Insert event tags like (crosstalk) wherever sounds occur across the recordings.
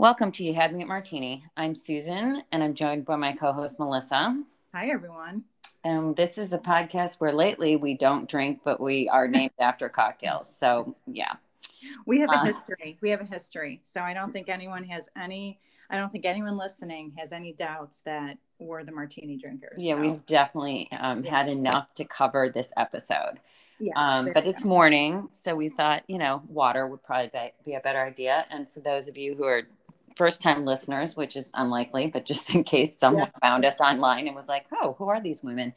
Welcome to You Had Me at Martini. I'm Susan and I'm joined by my co host Melissa. Hi, everyone. Um, this is the podcast where lately we don't drink, but we are (laughs) named after cocktails. So, yeah. We have a uh, history. We have a history. So, I don't think anyone has any, I don't think anyone listening has any doubts that we're the martini drinkers. Yeah, so. we've definitely um, yeah. had enough to cover this episode. Yes, um, but it's morning, so we thought, you know, water would probably be a better idea. And for those of you who are first time listeners, which is unlikely, but just in case (laughs) someone yes. found us online and was like, oh, who are these women?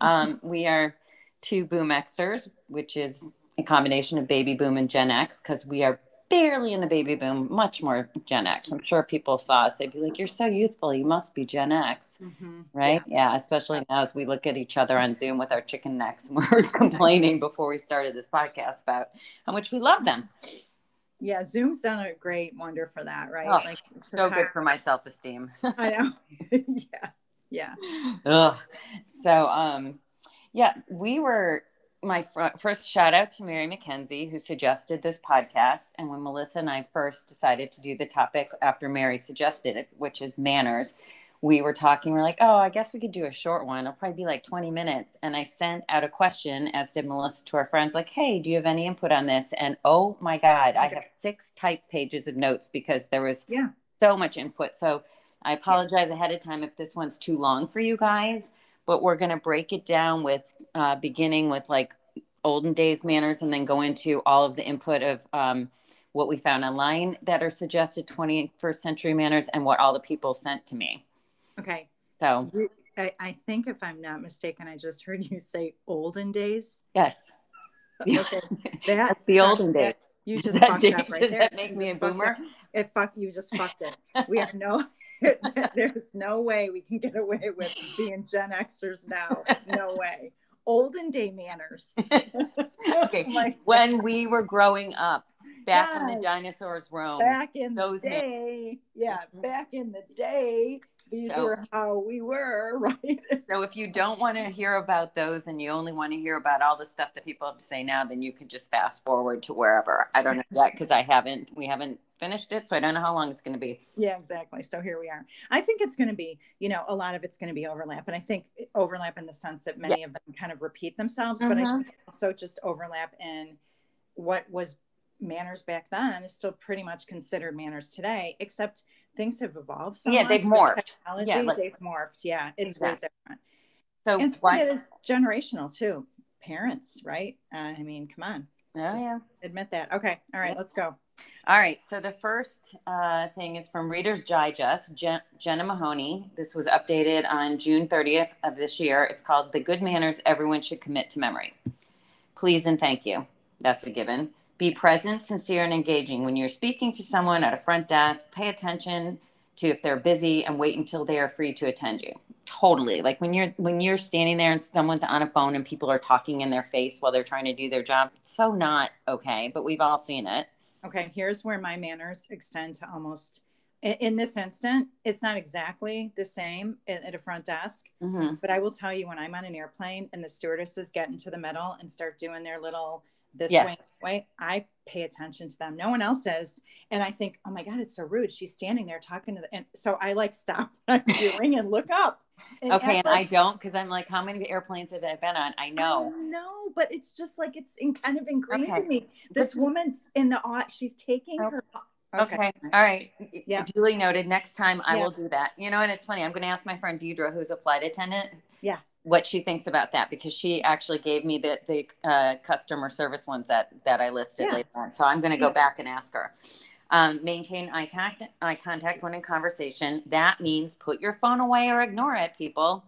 um, we are two boom Xers, which is a combination of baby boom and Gen X, because we are barely in the baby boom, much more Gen X. I'm sure people saw us, they'd be like, You're so youthful, you must be Gen X. Mm-hmm. Right? Yeah. yeah. especially now as we look at each other on Zoom with our chicken necks. (laughs) And We are (laughs) complaining before we started this podcast about how much we love them. Yeah, Zoom's done a great wonder for that, right? Oh, like so, good for my self esteem. (laughs) I know. (laughs) yeah. Yeah. Ugh. So um yeah, we were my fr- first shout out to Mary McKenzie who suggested this podcast and when Melissa and I first decided to do the topic after Mary suggested it, which is manners, we were talking, we're like, oh, I guess we could do a short one. It'll probably be like 20 minutes. And I sent out a question, as did Melissa, to our friends, like, hey, do you have any input on this? And oh my God, I have six type pages of notes because there was yeah. so much input. So I apologize yeah. ahead of time if this one's too long for you guys, but we're going to break it down with uh, beginning with like olden days manners and then go into all of the input of um, what we found online that are suggested 21st century manners and what all the people sent to me. Okay. So I, I think if I'm not mistaken, I just heard you say olden days. Yes. (laughs) okay. That, the olden days. You just fucked up right does there. that make me a boomer? It. it fuck you just fucked it. We have no (laughs) (laughs) there's no way we can get away with being Gen Xers now. No way. Olden day manners. okay. Oh when we were growing up, back yes. in the dinosaurs roam. Back in those the day. Yeah, mm-hmm. back in the day these so, were how we were, (laughs) right? so if you don't want to hear about those and you only want to hear about all the stuff that people have to say now, then you can just fast forward to wherever. I don't know yet because I haven't, we haven't finished it. So I don't know how long it's going to be. Yeah, exactly. So here we are. I think it's going to be, you know, a lot of it's going to be overlap. And I think overlap in the sense that many yeah. of them kind of repeat themselves, mm-hmm. but I mm-hmm. think also just overlap in what was manners back then is still pretty much considered manners today, except things have evolved so yeah they've morphed. Technology yeah, like, they've morphed. Yeah it's exactly. way different. So and it is generational too. Parents right? Uh, i mean come on. Oh, Just yeah. admit that. Okay all right let's go. All right so the first uh, thing is from readers digest Jen- jenna mahoney. This was updated on june 30th of this year. It's called the good manners everyone should commit to memory. Please and thank you. That's a given be present, sincere, and engaging. When you're speaking to someone at a front desk, pay attention to if they're busy and wait until they are free to attend you. Totally. Like when you're when you're standing there and someone's on a phone and people are talking in their face while they're trying to do their job. So not okay, but we've all seen it. Okay, here's where my manners extend to almost in this instant, it's not exactly the same at, a front desk, mm-hmm. but I will tell you when I'm on an airplane and the stewardesses get into the middle and start doing their little this yes. way, way, I pay attention to them. No one else says. And I think, oh my God, it's so rude. She's standing there talking to the, and so I like stop (laughs) what I'm doing and look up. And okay. And like, I don't, cause I'm like, how many airplanes have I been on? I know. No, but it's just like, it's in, kind of ingrained okay. in me. This but, woman's in the, she's taking oh. her Okay. okay. All right. Yeah. Duly noted. Next time I yeah. will do that. You know, and it's funny. I'm going to ask my friend Deidre, who's a flight attendant. Yeah what she thinks about that because she actually gave me the the uh, customer service ones that that I listed yeah. later on. So I'm going to go yeah. back and ask her. Um, maintain eye contact, eye contact when in conversation. That means put your phone away or ignore it, people.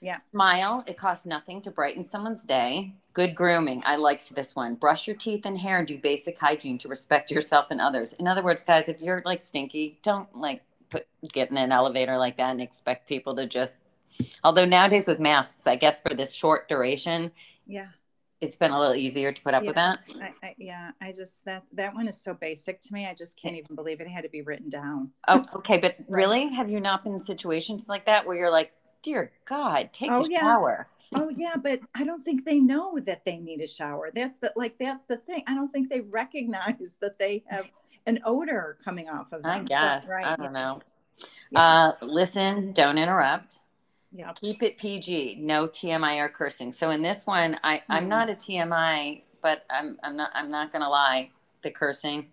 Yeah. Smile. It costs nothing to brighten someone's day. Good grooming. I liked this one. Brush your teeth and hair and do basic hygiene to respect yourself and others. In other words, guys, if you're like stinky, don't like put get in an elevator like that and expect people to just Although nowadays with masks, I guess for this short duration, yeah, it's been a little easier to put up yeah, with that. I, I, yeah, I just that that one is so basic to me. I just can't even believe it had to be written down. Oh, okay, but (laughs) right. really, have you not been in situations like that where you're like, dear God, take oh, a yeah. shower? oh yeah, but I don't think they know that they need a shower. That's the like that's the thing. I don't think they recognize that they have an odor coming off of them. I guess. But, right. I don't know. Yeah. Uh, listen, don't interrupt. Yeah. Keep it PG. No TMI or cursing. So in this one, I mm-hmm. I'm not a TMI, but I'm I'm not I'm not gonna lie. The cursing.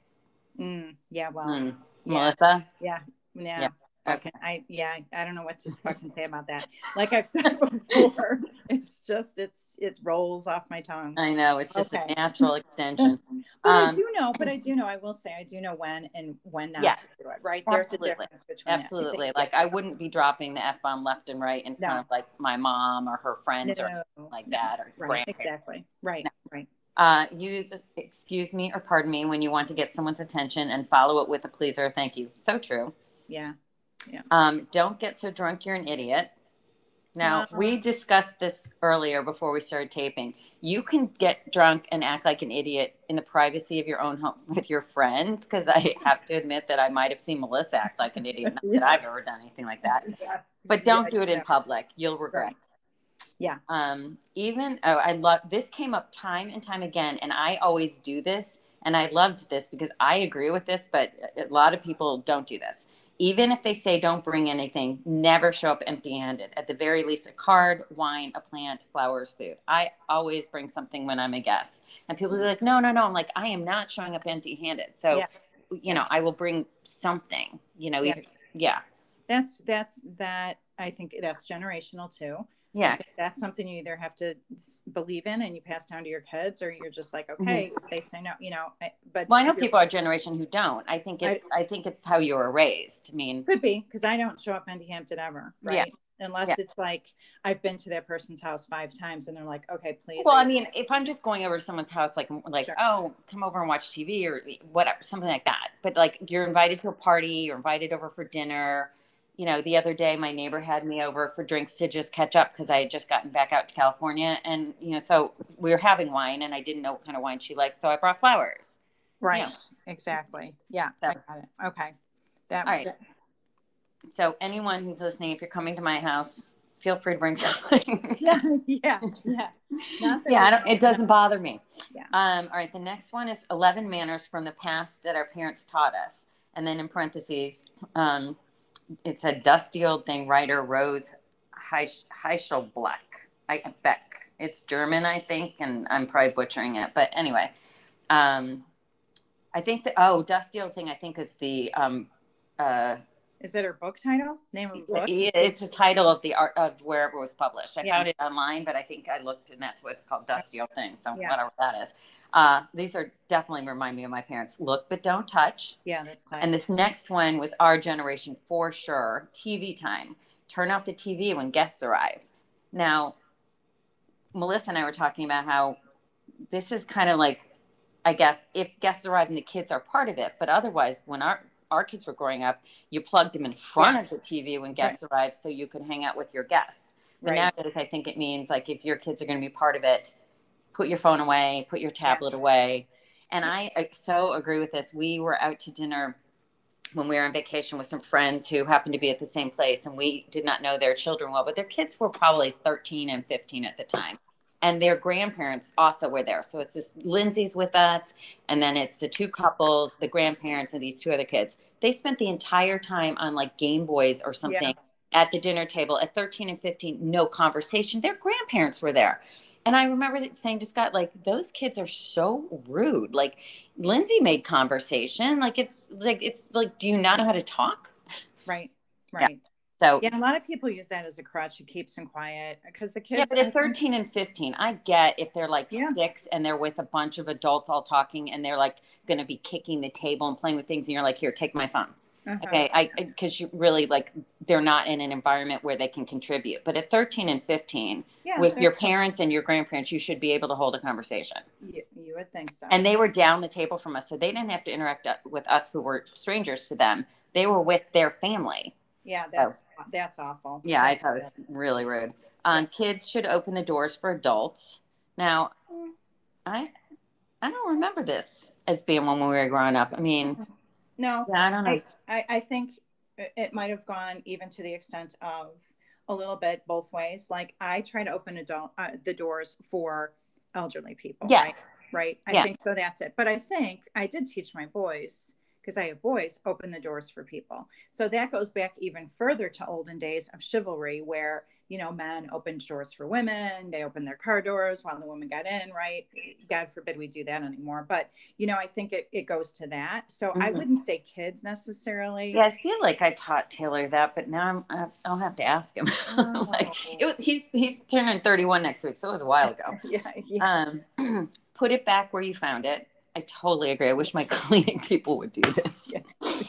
Mm, yeah. Well. Mm. Yeah. Melissa. Yeah. yeah. yeah. Okay. I yeah, I don't know what to fucking say about that. Like I've said (laughs) before, it's just it's it rolls off my tongue. I know it's just okay. a natural (laughs) extension. but um, I do know, but I (clears throat) do know, I will say I do know when and when not yes, to do it. Right. There's a difference between absolutely. Like I wouldn't be dropping the F bomb left and right in front no. of like my mom or her friends no, or like that or right. Exactly. Right. Right. Uh, use excuse me or pardon me when you want to get someone's attention and follow it with a please or a thank you. So true. Yeah. Yeah. Um, don't get so drunk you're an idiot. Now, uh-huh. we discussed this earlier before we started taping. You can get drunk and act like an idiot in the privacy of your own home (laughs) with your friends. Because I (laughs) have to admit that I might have seen Melissa act like an idiot. Not yeah. that I've (laughs) ever done anything like that. Yeah. But don't yeah, do it in public. You'll regret. Right. Yeah. Um, even, oh, I love this came up time and time again. And I always do this. And I loved this because I agree with this, but a lot of people don't do this even if they say don't bring anything, never show up empty handed. At the very least, a card, wine, a plant, flowers, food. I always bring something when I'm a guest. And people are like, no, no, no. I'm like, I am not showing up empty handed. So, yeah. you know, I will bring something, you know, yeah. Even, yeah. That's, that's, that, I think that's generational too yeah that's something you either have to believe in and you pass down to your kids or you're just like mm-hmm. okay mm-hmm. they say no you know but well i know people are generation who don't i think it's I, I think it's how you were raised i mean could be because i don't show up empty hampton ever right yeah unless yeah. it's like I've been to that person's house five times and they're like, okay, please. Well, I mean, if I'm just going over to someone's house, like, like, sure. oh, come over and watch TV or whatever, something like that. But like, you're invited to a party, you're invited over for dinner you know, the other day my neighbor had me over for drinks to just catch up because I had just gotten back out to California. And, you know, so we were having wine and I didn't know what kind of wine she liked. So I brought flowers. Right. You know. Exactly. Yeah. So, I got it. Okay. That, all right. That... So anyone who's listening, if you're coming to my house, feel free to bring (laughs) something. (laughs) yeah. Yeah. Yeah. yeah. I don't, it doesn't bother me. Yeah. Um, all right. The next one is 11 manners from the past that our parents taught us. And then in parentheses, um, it's a dusty old thing. Writer Rose Heichelblack. I Beck. It's German, I think, and I'm probably butchering it. But anyway, um, I think the oh dusty old thing. I think is the um, uh, is it her book title? Name of book? It's a title of the art of wherever it was published. I yeah. found it online, but I think I looked and that's what it's called, Dusty Old Thing. So yeah. whatever that is. Uh, these are definitely remind me of my parents. Look but don't touch. Yeah, that's classic. And this next one was our generation for sure. TV time. Turn off the TV when guests arrive. Now, Melissa and I were talking about how this is kind of like, I guess, if guests arrive and the kids are part of it, but otherwise, when our our kids were growing up, you plugged them in front of the TV when guests right. arrived so you could hang out with your guests. But right. nowadays, I think it means like if your kids are going to be part of it, put your phone away, put your tablet away. And I, I so agree with this. We were out to dinner when we were on vacation with some friends who happened to be at the same place and we did not know their children well but their kids were probably 13 and 15 at the time. And their grandparents also were there. So it's this lindsay's with us and then it's the two couples the grandparents and these two other kids. They spent the entire time on like game boys or something yeah. at the dinner table at 13 and 15 no conversation. Their grandparents were there and I remember saying to Scott, like, those kids are so rude. Like, Lindsay made conversation. Like, it's like, it's like, do you not know how to talk? Right. Right. Yeah. So, yeah, a lot of people use that as a crutch. It keeps them quiet because the kids. Yeah, but at 13 and 15, I get if they're like yeah. six and they're with a bunch of adults all talking and they're like going to be kicking the table and playing with things. And you're like, here, take my phone. Uh-huh. Okay, I because you really like they're not in an environment where they can contribute. But at 13 and 15, yeah, with your parents and your grandparents, you should be able to hold a conversation. You, you would think so. And they were down the table from us, so they didn't have to interact uh, with us who were strangers to them. They were with their family. Yeah, that's so, that's awful. Yeah, I thought it was really rude. Um, kids should open the doors for adults. Now, mm. I I don't remember this as being when we were growing up. I mean. No, yeah, I don't know. I, I, I think it might have gone even to the extent of a little bit both ways. Like I try to open adult uh, the doors for elderly people. Yes. Right. right? I Yeah. think so. That's it. But I think I did teach my boys because I have boys open the doors for people. So that goes back even further to olden days of chivalry where, you know, men opened doors for women, they opened their car doors while the woman got in, right? God forbid we do that anymore. But, you know, I think it, it goes to that. So I Mhm. wouldn't say kids necessarily. Yeah, I feel like I taught Taylor that, but now I'm I- I'll have to ask him. (laughs) like it was he's he's turning 31 next week, so it was a while ago. (laughs) yeah, yeah. Um, (clears throat) put it back where you found it. I totally agree. I wish my (laughs) cleaning people would do this.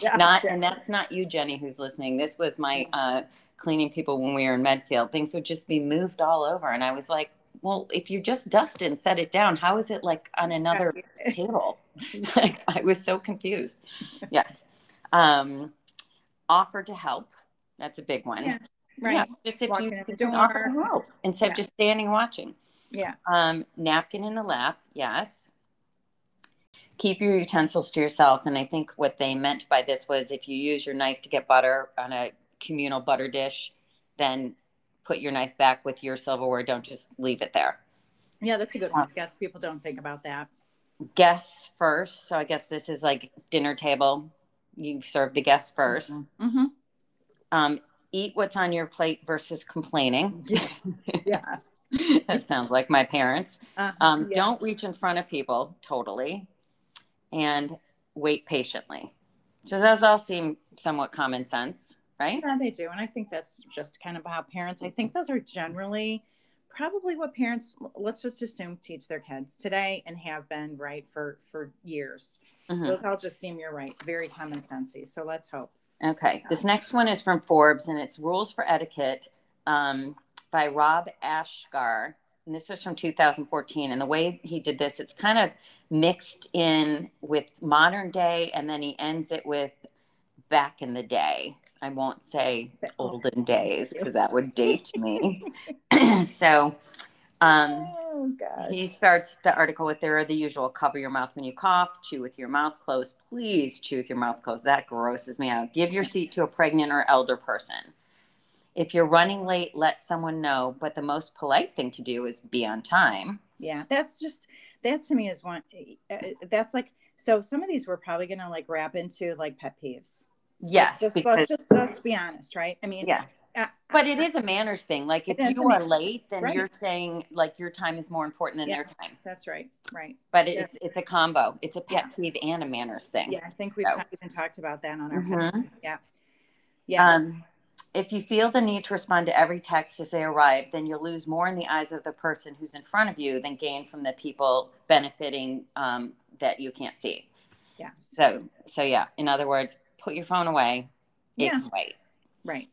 yeah, Not, and that's not you, Jenny, who's listening. This was my uh, cleaning people when we were in Medfield. Things would just be moved all over, and I was like, "Well, if you just dust and set it down, how is it like on another (laughs) table?" (laughs) like, I was so confused. Yes. Um, offer to help. That's a big one. Yeah, right. Yeah, just if Walking you just offer to help instead Yeah. of just standing watching. Yeah. Um, napkin in the lap, yes. Keep your utensils to yourself. And I think what they meant by this was if you use your knife to get butter on a communal butter dish, then put your knife back with your silverware. Don't just leave it there. Yeah, that's a good one. I guess people don't think about that. Guests first. So I guess this is like dinner table. You serve the guests 1st Mm-hmm. Um, eat what's on your plate versus complaining. (laughs) Yeah. Yeah. (laughs) that sounds like my parents. Uh, Um, yeah. Don't reach in front of people, totally, and wait patiently. So those all seem somewhat common sense, right? Yeah, they do. And I think that's just kind of how parents, I think those are generally probably what parents, let's just assume, teach their kids today and have been right for for years. Mhm. Those all just seem, you're right, very common sensey. So let's hope. Okay. This next one is from Forbes, and it's Rules for Etiquette um, by Rob Asghar. And this was from 2014. And the way he did this, it's kind of mixed in with modern day, and then he ends it with back in the day. I won't say olden days because that would date me. (laughs) (clears throat) so um, oh he starts the article with there are the usual cover your mouth when you cough, chew with your mouth closed. Please chew with your mouth closed. That grosses me out. Give your seat to a pregnant or elder person. If you're running late, let someone know. But the most polite thing to do is be on time. yeah, that's just that to me is one. uh, That's like so. Some of these we're probably gonna like wrap into like pet peeves. Yes, Just, because, let's just let's be honest, right? I mean, yeah. uh, But it is a manners thing. Like if you are late, then right. you're saying like your time is more important than Yeah. their time. That's right, right. But Yeah. it's it's a combo. It's a pet peeve and a manners thing. Yeah, I think we've So- even talked about that on our Mhm. podcast. Yeah, yeah, Um, if you feel the need to respond to every text as they arrive, then you'll lose more in the eyes of the person who's in front of you than gain from the people benefiting um, that you can't see. yes, So, so yeah. In other words, put your phone away. It Yeah. wait. right.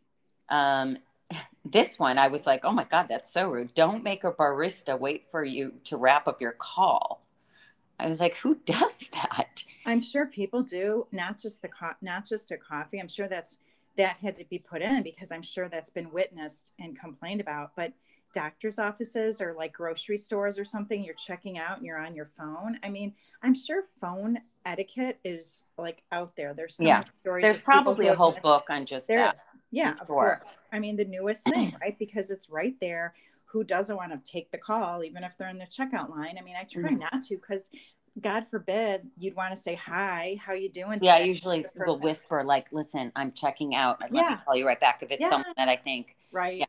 Um, (laughs) this one, I was like, oh my god, that's so rude. Don't make a barista wait for you to wrap up your call. I was like, who (laughs) does that? I'm sure people do not just the co- not just a coffee. I'm sure that's that had to be put in because I'm sure that's been witnessed and complained about. But doctors' offices or like grocery stores or something, you're checking out and you're on your phone. I mean, I'm sure phone etiquette is like out there. There's so Yeah. stories There's probably a whole book on just There that. Yeah, of course. I mean, the newest thing, (clears throat) right? Because it's right there. Who doesn't want to take the call, even if they're in the checkout line? I mean, I try Mhm. not to because, God forbid, you'd want to say hi. How you doing? Yeah, I usually will whisper like, "Listen, I'm checking out. I'd love Yeah. to call you right back if it's someone that I think." Right. Yeah.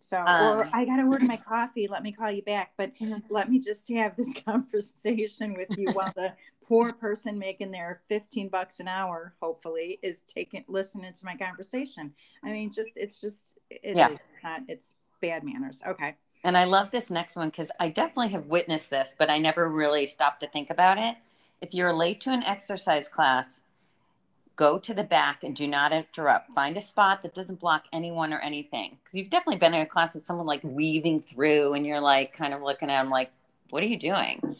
So, Um, or I got to order my (clears throat) coffee. Let me call you back. But Mhm. let me just have this (laughs) conversation with you while the poor person making their 15 bucks an hour, hopefully, is taking listening to my conversation. I mean, just it's just it Yeah. is not it's bad manners. Okay. And I love this next one because I definitely have witnessed this, but I never really stopped to think about it. If you're late to an exercise class, go to the back and do not interrupt. Find a spot that doesn't block anyone or anything. Because you've definitely been in a class with someone like weaving through, and you're like kind of looking at them like, "What are you doing?"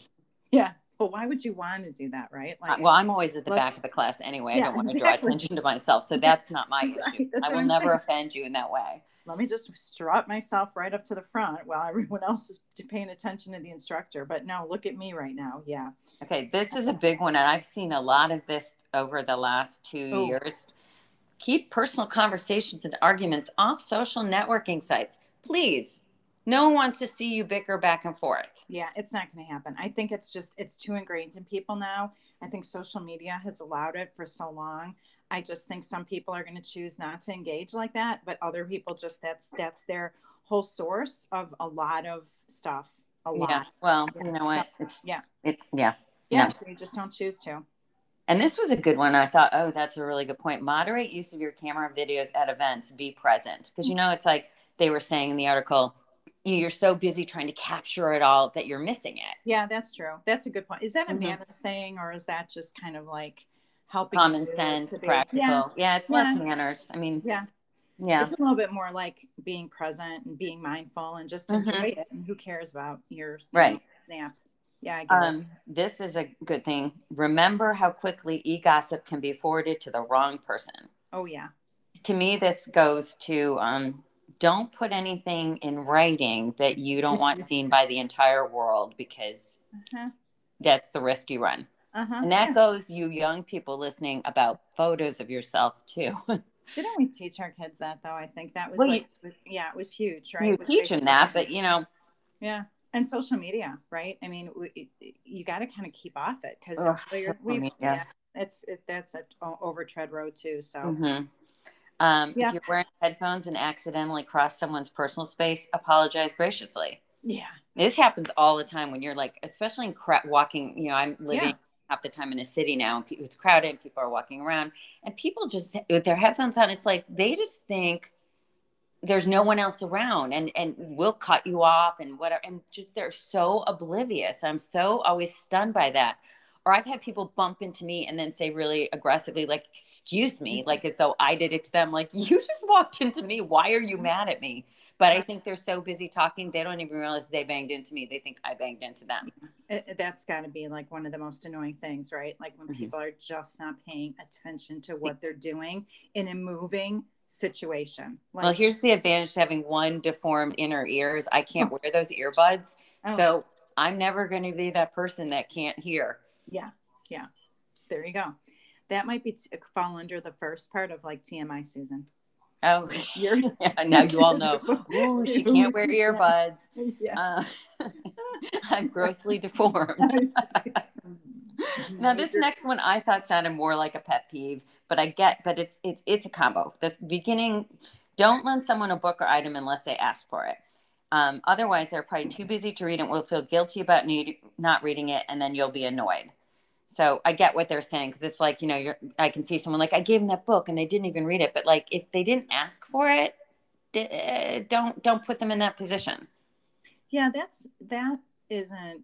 Yeah. But why would you want to do that, right? Uh, well, I'm always at the back of the class anyway. I don't want to draw attention to myself, so that's not my (laughs) issue. that's I will I'm never saying. offend you in that way. let me just strut myself right up to the front while everyone else is paying attention to the instructor. But no, look at me right now. Yeah. Okay, this is a (laughs) big one, and I've seen a lot of this over the last two Oh. years. keep personal conversations and arguments off social networking sites. Please. No one wants to see you bicker back and forth. Yeah, it's not going to happen. I think it's just, it's too ingrained in people now. I think social media has allowed it for so long. I just think some people are going to choose not to engage like that, but other people just, that's, that's their whole source of a lot of stuff. A lot. Yeah. Well, you know what? It's, yeah. It, yeah. Yeah. No. So you just don't choose to. And this was a good one. I thought, oh, that's a really good point. Moderate use of your camera videos at events. Be present. Because, you mm. know, it's like they were saying in the article, you're so busy trying to capture it all that you're missing it. Yeah, that's true. That's a good point. Is that a mm-hmm. manners thing or is that just kind of like helping? Common sense, practical. Yeah. yeah, it's yeah. less manners. I mean, yeah. Yeah. It's a little bit more like being present and being mindful and just mm-hmm. enjoy it. And who cares about your right. Know, yeah, um, this is a good thing. Remember how quickly e gossip can be forwarded to the wrong person. Oh, yeah. To me, this goes to um, don't put anything in writing that you don't want (laughs) seen by the entire world because uh-huh. that's the risk you run. Uh-huh. And that yeah. goes you young people listening about photos of yourself too. (laughs) Didn't we teach our kids that though? I think that was well, like, you, was, yeah, it was huge, right? You teach them that, but you know, yeah, and social media, right? I mean, we, you got to kind of keep off it because yeah, it's it, that's an overtread road too. So, mm-hmm. Um, yeah. if you're wearing headphones and accidentally cross someone's personal space, apologize graciously. Yeah, this happens all the time when you're like, especially in cra- walking. You know, I'm living. Yeah. Half the time in a city now, and it's crowded. People are walking around, and people just with their headphones on. It's like they just think there's no one else around and and we'll cut you off and whatever and just they're so oblivious i'm so always stunned by that or i've had people bump into me and then say really aggressively like excuse me like as though i did it to them like (laughs) you just walked into me why are you mad at me but i think they're so busy talking they don't even realize they banged into me they think i banged into them it, that's got to be like one of the most annoying things right like when mm-hmm. people are just not paying attention to what they're doing in a moving situation. Like, well, here's the advantage to having one deformed inner ears. I can't wear those earbuds. Oh. So I'm never going to be that person that can't hear. Yeah. Yeah. There you go. That might be t- fall under the first part of like TMI Susan. Oh, (laughs) you're (laughs) yeah, now you all know. (laughs) Ooh, she can't wear earbuds. Yeah. Uh, I'm grossly deformed. now this next one I thought sounded more like a pet peeve, but I get, but it's it's it's a combo. This beginning, don't lend someone a book or item unless they ask for it. Um, otherwise, they're probably too busy to read it. Will feel guilty about need, not reading it, and then you'll be annoyed. So I get what they're saying because it's like you know, you're. I can see someone like I gave them that book and they didn't even read it, but like if they didn't ask for it, don't don't put them in that position. Yeah, that's that isn't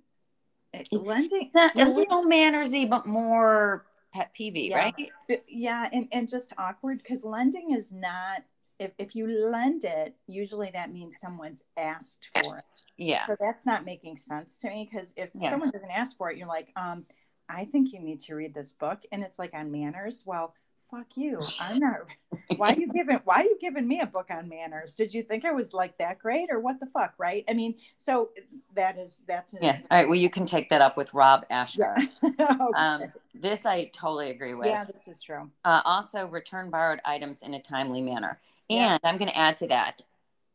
it's lending, not lending, a little mannersy, but more pet peevy, yeah. right? Yeah, and, and just awkward because lending is not if, if you lend it, usually that means someone's asked for it. Yeah. So that's not making sense to me because if yeah. someone doesn't ask for it, you're like, um, I think you need to read this book and it's like on manners. Well, fuck you. I'm not. (laughs) Why are you giving? Why are you giving me a book on manners? Did you think I was like that great, or what the fuck? Right? I mean, so that is that's yeah. All right. Well, you can take that up with Rob Asher. Yeah. (laughs) okay. um, this I totally agree with. Yeah, this is true. Uh, also, return borrowed items in a timely manner, and yeah. I'm going to add to that: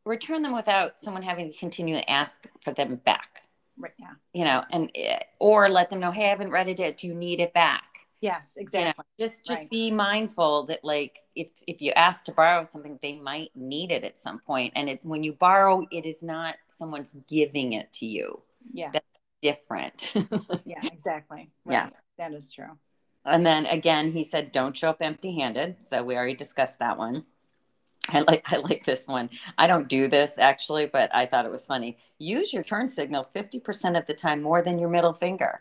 return them without someone having to continue to ask for them back. Right. Yeah. You know, and eh, or let them know, hey, I haven't read it yet. Do you need it back? Yes, exactly. You know, just just right. be mindful that like if if you ask to borrow something, they might need it at some point. And it when you borrow, it is not someone's giving it to you. Yeah. That's different. (laughs) yeah, exactly. Right. Yeah. That is true. And then again, he said, don't show up empty handed. So we already discussed that one. I like I like this one. I don't do this actually, but I thought it was funny. Use your turn signal 50% of the time more than your middle finger.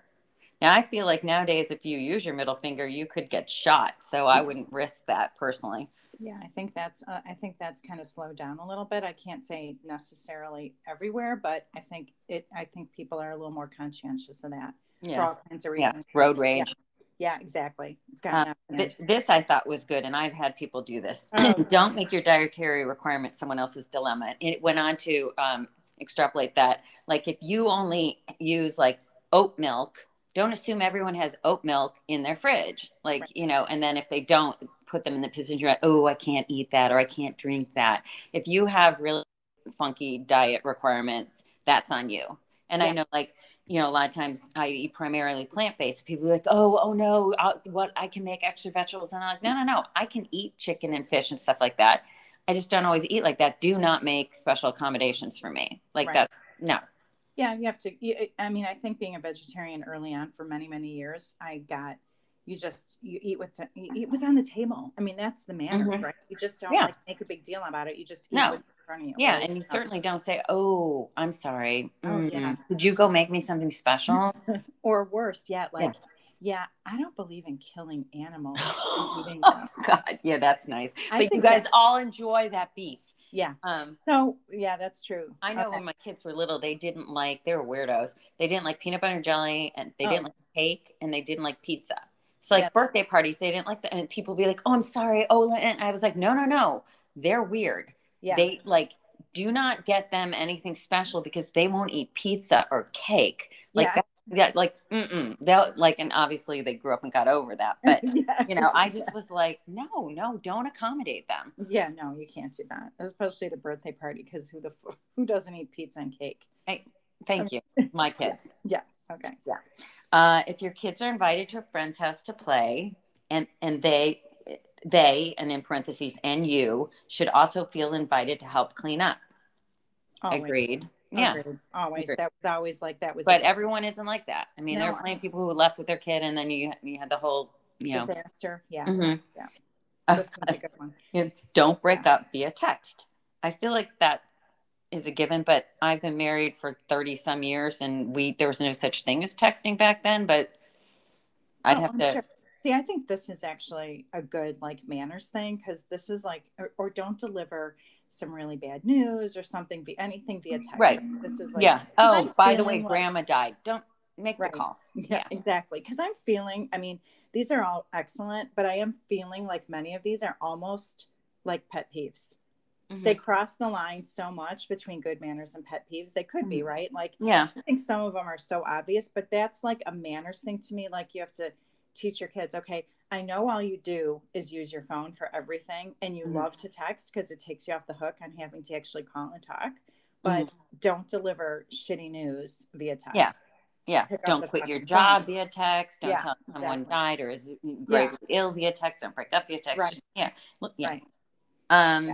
Now, I feel like nowadays, if you use your middle finger, you could get shot. So I wouldn't risk that personally. Yeah, I think that's uh, I think that's kind of slowed down a little bit. I can't say necessarily everywhere, but I think it. I think people are a little more conscientious of that yeah. for all kinds of reasons. Yeah. Road rage. Yeah, exactly. It's got uh, th- this I thought was good, and I've had people do this. Oh. (clears throat) Don't make your dietary requirement someone else's dilemma. And it went on to um, extrapolate that. Like if you only use like oat milk don't assume everyone has oat milk in their fridge like right. you know and then if they don't put them in the position oh, I can't eat that or I can't drink that. If you have really funky diet requirements, that's on you. And yeah. I know like you know, a lot of times I eat primarily plant based. People are like, oh, oh no, I'll, what I can make extra vegetables, and I'm like, no, no, no, I can eat chicken and fish and stuff like that. I just don't always eat like that. Do not make special accommodations for me. Like right. that's no. Yeah, you have to. I mean, I think being a vegetarian early on for many, many years, I got you just you eat what it was on the table. I mean, that's the manner, mm-hmm. right? You just don't yeah. like make a big deal about it. You just eat no. Yeah, and you certainly don't say, "Oh, I'm sorry. Oh, mm, yeah. Could you go make me something special?" (laughs) or worse yet, like, yeah. yeah. I don't believe in killing animals. (laughs) oh, God, yeah, that's nice. I but you guys all enjoy that beef. Yeah. Um. So yeah, that's true. I know okay. when my kids were little, they didn't like. They were weirdos. They didn't like peanut butter and jelly, and they oh. didn't like cake, and they didn't like pizza. So like yeah. birthday parties, they didn't like that, and people be like, "Oh, I'm sorry." Oh, and I was like, "No, no, no. They're weird." Yeah. They like do not get them anything special because they won't eat pizza or cake. Like yeah. that, yeah, like mm they'll like and obviously they grew up and got over that. But (laughs) yeah. you know, I just was like, no, no, don't accommodate them. Yeah, no, you can't do that. Especially at a birthday party because who the who doesn't eat pizza and cake? Hey, thank you. My (laughs) kids. yeah. yeah. Okay. Yeah. Uh, if your kids are invited to a friend's house to play and and they they, and in parentheses, and you should also feel invited to help clean up. Always. Agreed. Yeah. Always. Agreed. That was always like that was. But everyone isn't like that. I mean, no. there are plenty of people who left with their kid, and then you you had the whole you know disaster. Yeah. Mm-hmm. Yeah. Uh, this one's a good one. (laughs) You don't break yeah. up via text. I feel like that is a given, but I've been married for 30 some years and we there was no such thing as texting back then, but I'd oh, have I'm to sure. See, I think this is actually a good like manners thing because this is like, or, or, don't deliver some really bad news or something, via anything via text. Right. This is like, yeah. Oh, by the way, like, grandma died. Don't make right. the call. (laughs) Yeah, yeah. exactly. Because I'm feeling, I mean, these are all excellent, but I am feeling like many of these are almost like pet peeves. Mm-hmm. They cross the line so much between good manners and pet peeves. They could mm-hmm. be, right? Like, yeah, I think some of them are so obvious, but that's like a manners thing to me. Like, you have to teach your kids, okay, I know all you do is use your phone for everything and you mm-hmm. love to text because it takes you off the hook on having to actually call and talk, but mm-hmm. don't deliver shitty news via text. Yeah. Yeah. Pick don't quit your job phone. via text. Don't yeah, tell someone exactly. died or is gravely yeah. ill via text. Don't break up via text. Right. Just, yeah. Yeah. Right. Um, yeah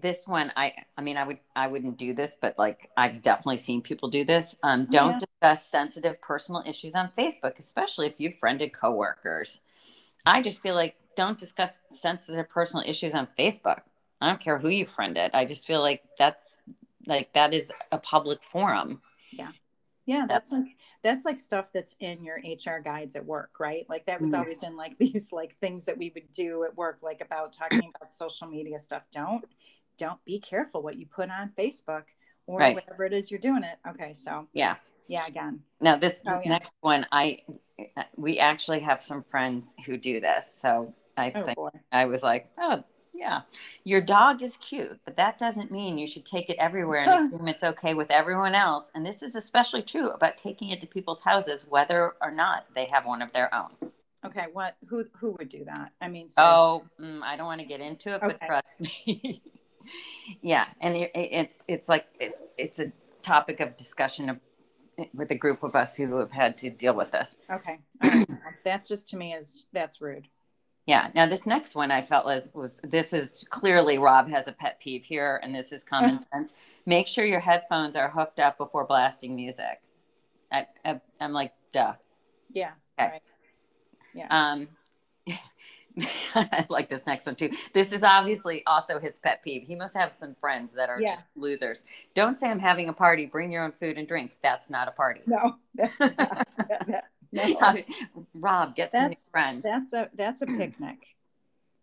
this one i i mean i would i wouldn't do this but like i've definitely seen people do this. Um, oh, don't yeah. discuss sensitive personal issues on facebook especially if you've friended coworkers. I just feel like don't discuss sensitive personal issues on facebook. I don't care who you friended. I just feel like that's like that is a public forum. Yeah. Yeah that's like that's like stuff that's in your hr guides at work right? Like that was mm-hmm. always in like (laughs) these like things that we would do at work like about talking about social media stuff. Don't don't be careful what you put on Facebook or right. whatever it is you're doing it. Okay, so yeah, yeah, again. Now this oh, yeah. next one, I we actually have some friends who do this, so I oh, think boy. I was like, oh yeah, your dog is cute, but that doesn't mean you should take it everywhere and (laughs) assume it's okay with everyone else. And this is especially true about taking it to people's houses, whether or not they have one of their own. Okay, what who who would do that? I mean, seriously. oh, mm, I don't want to get into it, okay. but trust me. (laughs) yeah and it, it's it's like it's it's a topic of discussion of, with a group of us who have had to deal with this. Okay that just to me is that's rude. Yeah now this next one i felt was was this is clearly rob has a pet peeve here and this is common (laughs) sense. Make sure your headphones are hooked up before blasting music. I, I, i'm like duh. Yeah okay. right. yeah. Um I (laughs) like this next one too. This is obviously also his pet peeve. He must have some friends that are yeah. just losers. Don't say I'm having a party. Bring your own food and drink. That's not a party. No, that's not, (laughs) no. Rob, get that's, some friends. That's a that's a picnic.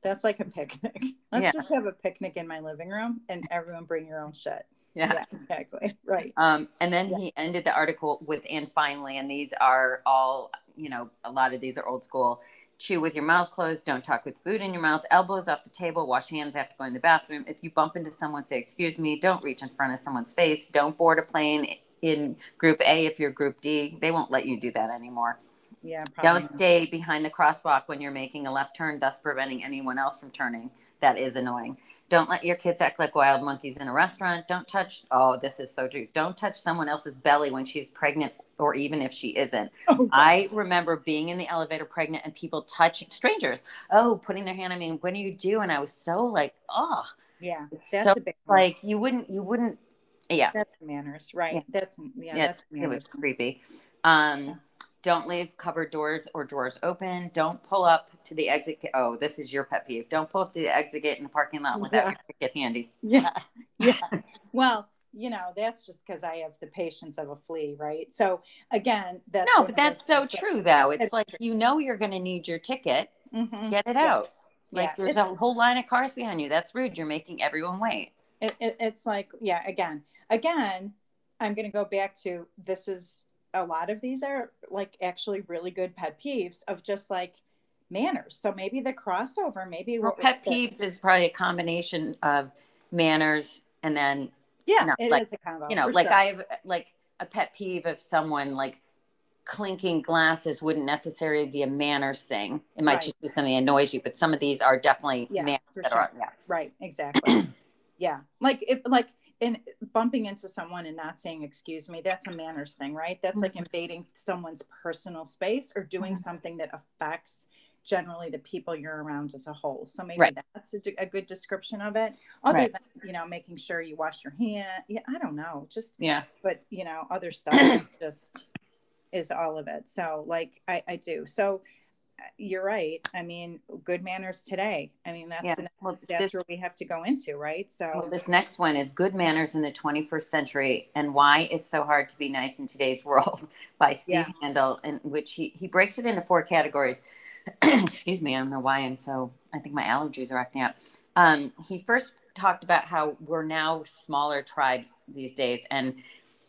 That's like a picnic. Let's yeah. just have a picnic in my living room and everyone bring your own shit. Yeah. yeah, exactly. Right. Um, and then he ended the article with and finally, and these are all, you know, a lot of these are old school chew with your mouth closed, don't talk with food in your mouth, elbows off the table, wash hands after going to the bathroom. If you bump into someone, say, Excuse me, don't reach in front of someone's face, don't board a plane in group A, if you're group D, they won't let you do that anymore. Yeah. Don't stay behind the crosswalk when you're making a left turn, thus preventing anyone else from turning. That is annoying. Don't let your kids act like wild monkeys in a restaurant. Don't touch, oh, this is so true. Don't touch someone else's belly when she's pregnant or even if she isn't. (laughs) Oh, I remember being in the elevator pregnant and people touching strangers. Oh, putting their hand on me. What do you do? And I was so like, oh, yeah, that's so, a big one. like you wouldn't, you wouldn't, yeah. That's manners, right? Yeah. That's yeah, yeah that's manners. It was creepy. Um, yeah. Don't leave cupboard doors or drawers open. Don't pull up to the exit. Oh, this is your pet peeve. Don't pull up to the exit gate in the parking lot without yeah. your ticket handy. (laughs) Yeah, yeah. well, you know, that's just because I have the patience of a flea, right? So again, that's no, but that's so true, though. It's like true. you know you're going to need your ticket. Mm-hmm. Get it yeah. out. Like yeah. there's it's, a whole line of cars behind you. That's rude. You're making everyone wait. It, it, it's like, yeah, again, again, I'm going to go back to this is a lot of these are like actually really good pet peeves of just like manners. So maybe the crossover, maybe well, pet peeves is probably a combination of manners and then yeah, you know, it like, is a combo. You know, like sure. I have like a pet peeve of someone like clinking glasses wouldn't necessarily be a manners thing. It might right. just be something that annoys you, but some of these are definitely yeah, manners that sure. are yeah. Right, exactly. (clears throat) yeah. Like if like in bumping into someone and not saying excuse me, that's a manners thing, right? That's mm-hmm. like invading someone's personal space or doing mm-hmm. something that affects generally the people you're around as a whole. So maybe right. that's a, a, good description of it. Other right. than you know making sure you wash your hand. Yeah, I don't know. Just yeah. But you know other (clears throat) stuff just is all of it. So like I, I do. So you're right. I mean, good manners today. I mean, that's yeah. the, well, that's this, where we have to go into, right? So well, this next one is good manners in the 21st century and why it's so hard to be nice in today's (laughs) world by Steve yeah. Handel, in which he he breaks it into four categories. (clears throat) excuse me, I don't know why I'm so, I think my allergies are acting up. Um, he first talked about how we're now smaller tribes these days. And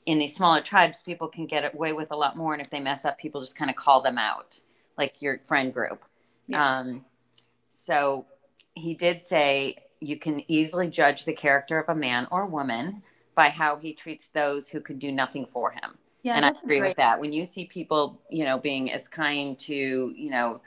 in these smaller tribes, people can get away with a lot more. And if they mess up, people just kind of call them out, like your friend group. Yeah. Um, so he did say you can easily judge the character of a man or woman by how he treats those who could do nothing for him. Yeah, and I agree great. with that. When you see people, you know, being as kind to, you know,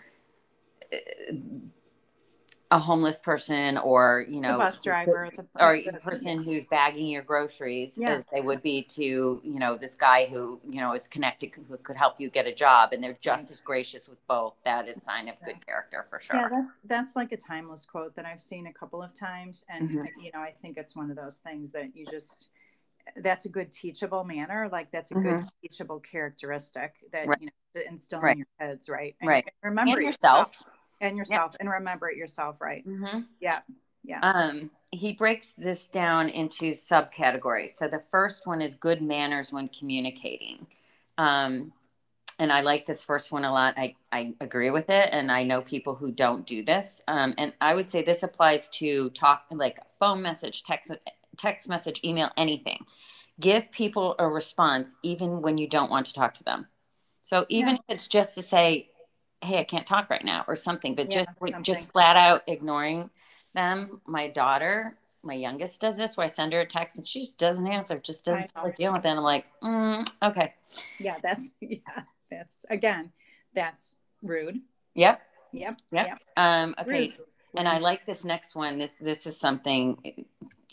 a homeless person or you know the bus driver the, or the person who's bagging your groceries yeah. as they would be to you know this guy who you know is connected who could help you get a job and they're just right. as gracious with both that is sign of good character for sure yeah that's that's like a timeless quote that i've seen a couple of times and mm-hmm. you know i think it's one of those things that you just that's a good teachable manner like that's a mm-hmm. good teachable characteristic that right. you know to instill right. in your heads right and, right and remember and yourself. yourself and yourself yeah. and remember it yourself right mm-hmm. yeah yeah um he breaks this down into subcategories so the first one is good manners when communicating um and I like this first one a lot. I, I agree with it. And I know people who don't do this. Um, and I would say this applies to talk like phone message, text, text message, email, anything. Give people a response even when you don't want to talk to them. So even yeah. if it's just to say, hey, I can't talk right now or something, but yeah, just something. just flat out ignoring them. My daughter, my youngest does this where I send her a text and she just doesn't answer, just doesn't like dealing with it. I'm like, mm, okay. Yeah, that's (laughs) yeah, that's again, that's rude. Yep. Yep. Yep. yep. Um, okay. Rude. And I like this next one. This this is something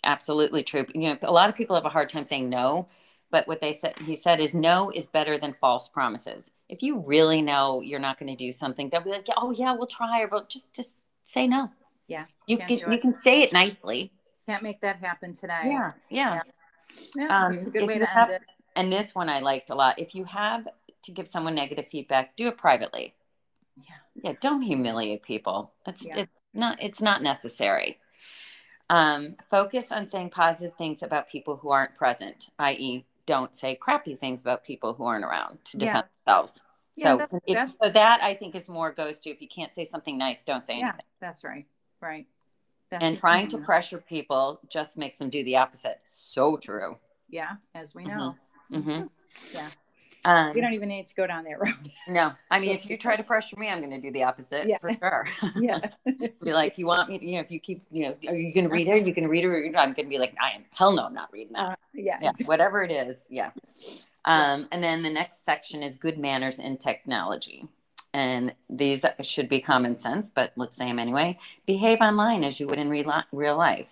absolutely true. You know, a lot of people have a hard time saying no but what they said he said is no is better than false promises. If you really know you're not going to do something they'll be like oh yeah we'll try or we'll just just say no. Yeah you can you can say it nicely. Can't make that happen today. Yeah yeah, yeah. yeah um, good way to have, end it. and this one i liked a lot if you have to give someone negative feedback do it privately. Yeah. Yeah don't humiliate people. It's yeah. it's not it's not necessary. Um, focus on saying positive things about people who aren't present, i.e., don't say crappy things about people who aren't around to defend yeah. themselves. Yeah, so, if, that's, so that I think is more goes to if you can't say something nice, don't say yeah, anything. That's right. Right. That's and trying to pressure people just makes them do the opposite. So true. Yeah, as we know. Mm-hmm. Mm-hmm. Yeah. Um, you don't even need to go down that road. (laughs) No, I mean, if you try to pressure me, I'm going to do the opposite yeah. for sure. (laughs) yeah. (laughs) be like, you want me, to, you know, if you keep, you know, are you going to read it? Are you going to read it? Or I'm going to be like, I am, hell no, I'm not reading that. Uh, yeah. yeah. Whatever it is. Yeah. Um, and then the next section is good manners in technology. And these should be common sense, but let's say them anyway. Behave online as you would in real, real life.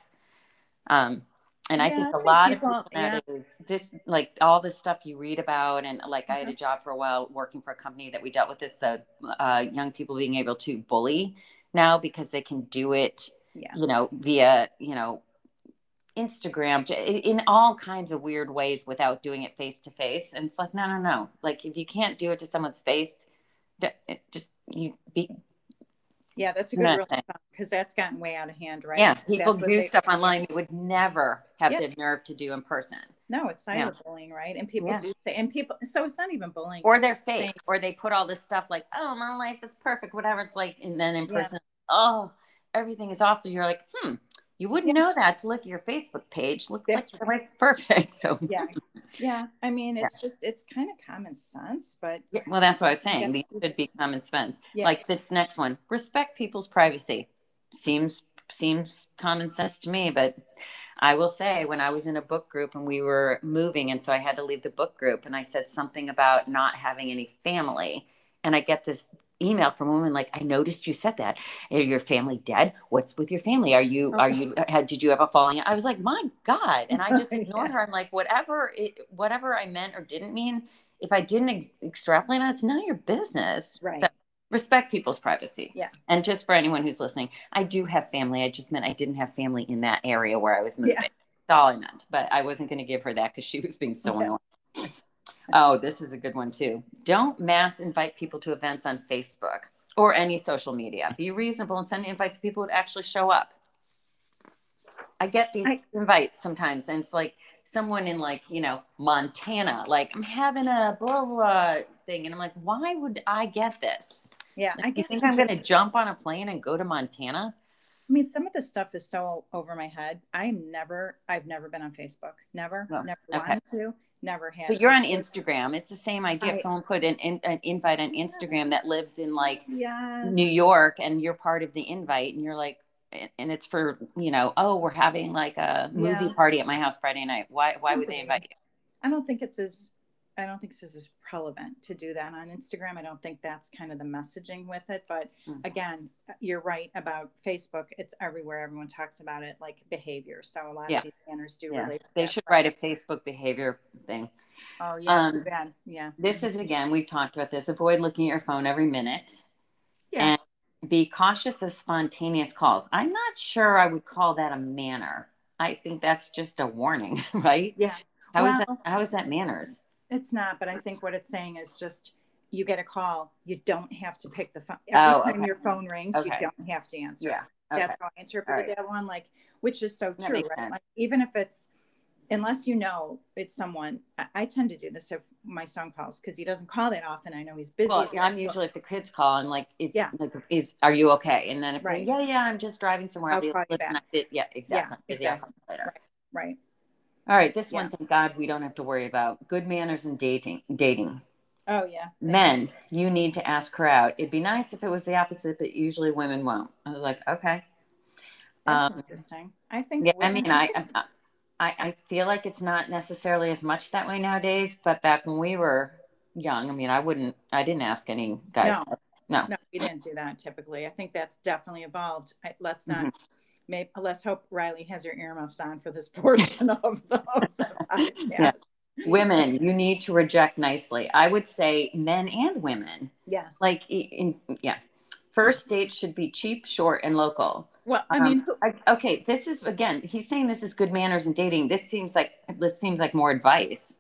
Um, and yeah, I think a lot people, of people that yeah. is this like all the stuff you read about and like mm-hmm. I had a mm-hmm. job for a while working for a company that we dealt with this uh, uh, young people being able to bully now because they can do it yeah. you know via you know Instagram in all kinds of weird ways without doing it face to face and it's like no no no like if you can't do it to someone's face just you be yeah, that's a good rule because that's gotten way out of hand, right? Yeah, people do stuff online they would never have the nerve to do in person. No, it's cyberbullying, yeah. right? And people yeah. do, and people, so it's not even bullying. Or they're fake, or they put all this stuff like, oh, my life is perfect, whatever. It's like, and then in person, oh, everything is awful. You're like, hmm, you wouldn't know that to look at your Facebook page. Looks like it's perfect. (laughs) So yeah, yeah. I mean, it's yeah. just it's kind of common sense, but yeah, well, that's what I was saying. These should just, be common sense. Yeah. Like this next one, respect people's privacy. Seems seems common sense to me, but I will say when I was in a book group and we were moving, and so I had to leave the book group, and I said something about not having any family, and I get this email from a woman like i noticed you said that. Are your family dead? What's with your family? Are you are you (laughs) had did you have a falling out?" i was like my god. And i just (laughs) ignored yeah. her. I'm like whatever it, whatever i meant or didn't mean if i didn't ex- extrapolate on it's none of your business. Right. so, respect people's privacy. Yeah. And just for anyone who's listening i do have family. I just meant i didn't have family in that area where i was moving. Yeah. that's all i meant. But i wasn't going to give her that because she was being so yeah. annoying (laughs) Oh, this is a good one too. Don't mass invite people to events on Facebook or any social media. Be reasonable and send invites to people who actually show up. I get these I, invites sometimes, and it's like someone in like you know Montana, like I'm having a blah blah thing, and I'm like, why would I get this? Yeah, like, I guess think I'm going to jump on a plane and go to Montana. I mean, some of this stuff is so over my head. I'm never, I've never been on Facebook. Never, oh, never okay. wanted to never had. But you're on Instagram. It's the same idea. I, if someone put an, an, invite on Instagram that lives in like yes. New York and you're part of the invite and you're like, and it's for, you know, oh, we're having like a movie yeah. party at my house Friday night. Why, why would they invite you? I don't think it's as I don't think this is relevant to do that on Instagram. I don't think that's kind of the messaging with it. But mm-hmm. again, you're right about Facebook. It's everywhere. Everyone talks about it like behavior. So a lot yeah. of these banners do yeah. relate. they should write a Facebook behavior thing. Oh yeah, um, bad. Yeah. This is again. We've talked about this. Avoid looking at your phone every minute. Yeah. And be cautious of spontaneous calls. I'm not sure I would call that a manner. I think that's just a warning, (laughs) right? Yeah. How well, is that? How is that manners? It's not, but I think what it's saying is just you get a call, you don't have to pick the phone. Every oh, time okay. your phone rings, okay. you don't have to answer. Yeah. Okay. That's how I interpreted right. that one, like, which is so true, right? Like, even if it's, unless you know it's someone, I, I tend to do this if my son calls because he doesn't call that often. I know he's busy. Well, I'm usually if the kids call, I'm like, is yeah. like, is are you okay? And then if right. yeah, yeah, I'm just driving somewhere. I'll, I'll call you back. yeah, exactly. Yeah, exactly. Right. right. All right, this yeah. one, thank God, we don't have to worry about good manners and dating. Dating. Oh yeah. Men, you need to ask her out. It'd be nice if it was the opposite, but usually women won't. I was like, okay. That's um, interesting. I think. Yeah, I mean, I, I, I feel like it's not necessarily as much that way nowadays, but back when we were young, I mean, I wouldn't, I didn't ask any guys. No, no, no we didn't do that typically. I think that's definitely evolved. I, let's not. Mm-hmm maybe let's hope Riley has her earmuffs on for this (laughs) portion of the, of the podcast. Women, you need to reject nicely. I would say men and women. Yes. Like, in, yeah. First dates should be cheap, short, and local. Well, I mean, um, I, okay, this is again. He's saying this is good manners and dating. This seems like this seems like more advice.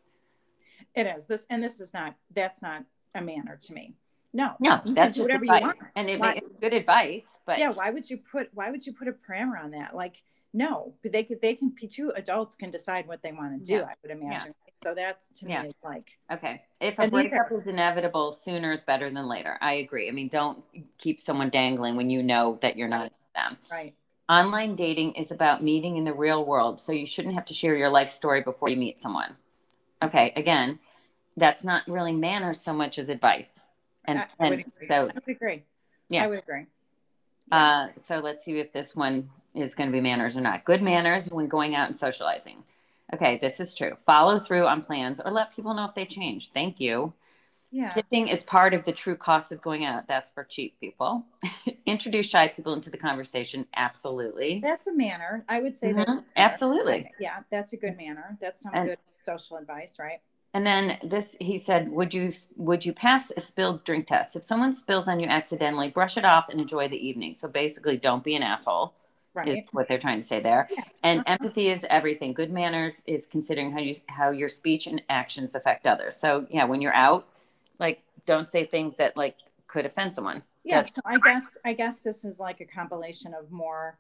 It is this, and this is not. That's not a manner to me. No, no, that's just whatever advice. you want, and it, why, it's good advice. But yeah, why would you put why would you put a parameter on that? Like, no, but they could they can two adults can decide what they want to do. Yeah. I would imagine. Yeah. So that's to yeah. me like okay. If a breakup are, is inevitable, sooner is better than later. I agree. I mean, don't keep someone dangling when you know that you're not them. Right. Online dating is about meeting in the real world, so you shouldn't have to share your life story before you meet someone. Okay, again, that's not really manners so much as advice. And, I, and would so I would agree. Yeah. I would agree. Uh, so let's see if this one is going to be manners or not. Good manners when going out and socializing. Okay, this is true. Follow through on plans or let people know if they change. Thank you. Yeah. Tipping is part of the true cost of going out. That's for cheap people. (laughs) Introduce shy people into the conversation. Absolutely. That's a manner. I would say Mhm. that's. Absolutely. Yeah, that's a good manner. That's some And- good social advice, right? And then this, he said, would you would you pass a spilled drink test? If someone spills on you accidentally, brush it off and enjoy the evening. So basically, don't be an asshole. Is what they're trying to say there. Yeah. And Uh-huh. empathy is everything. Good manners is considering how you how your speech and actions affect others. So yeah, when you're out, like don't say things that like could offend someone. Yeah. That's- So I guess I guess this is like a compilation of more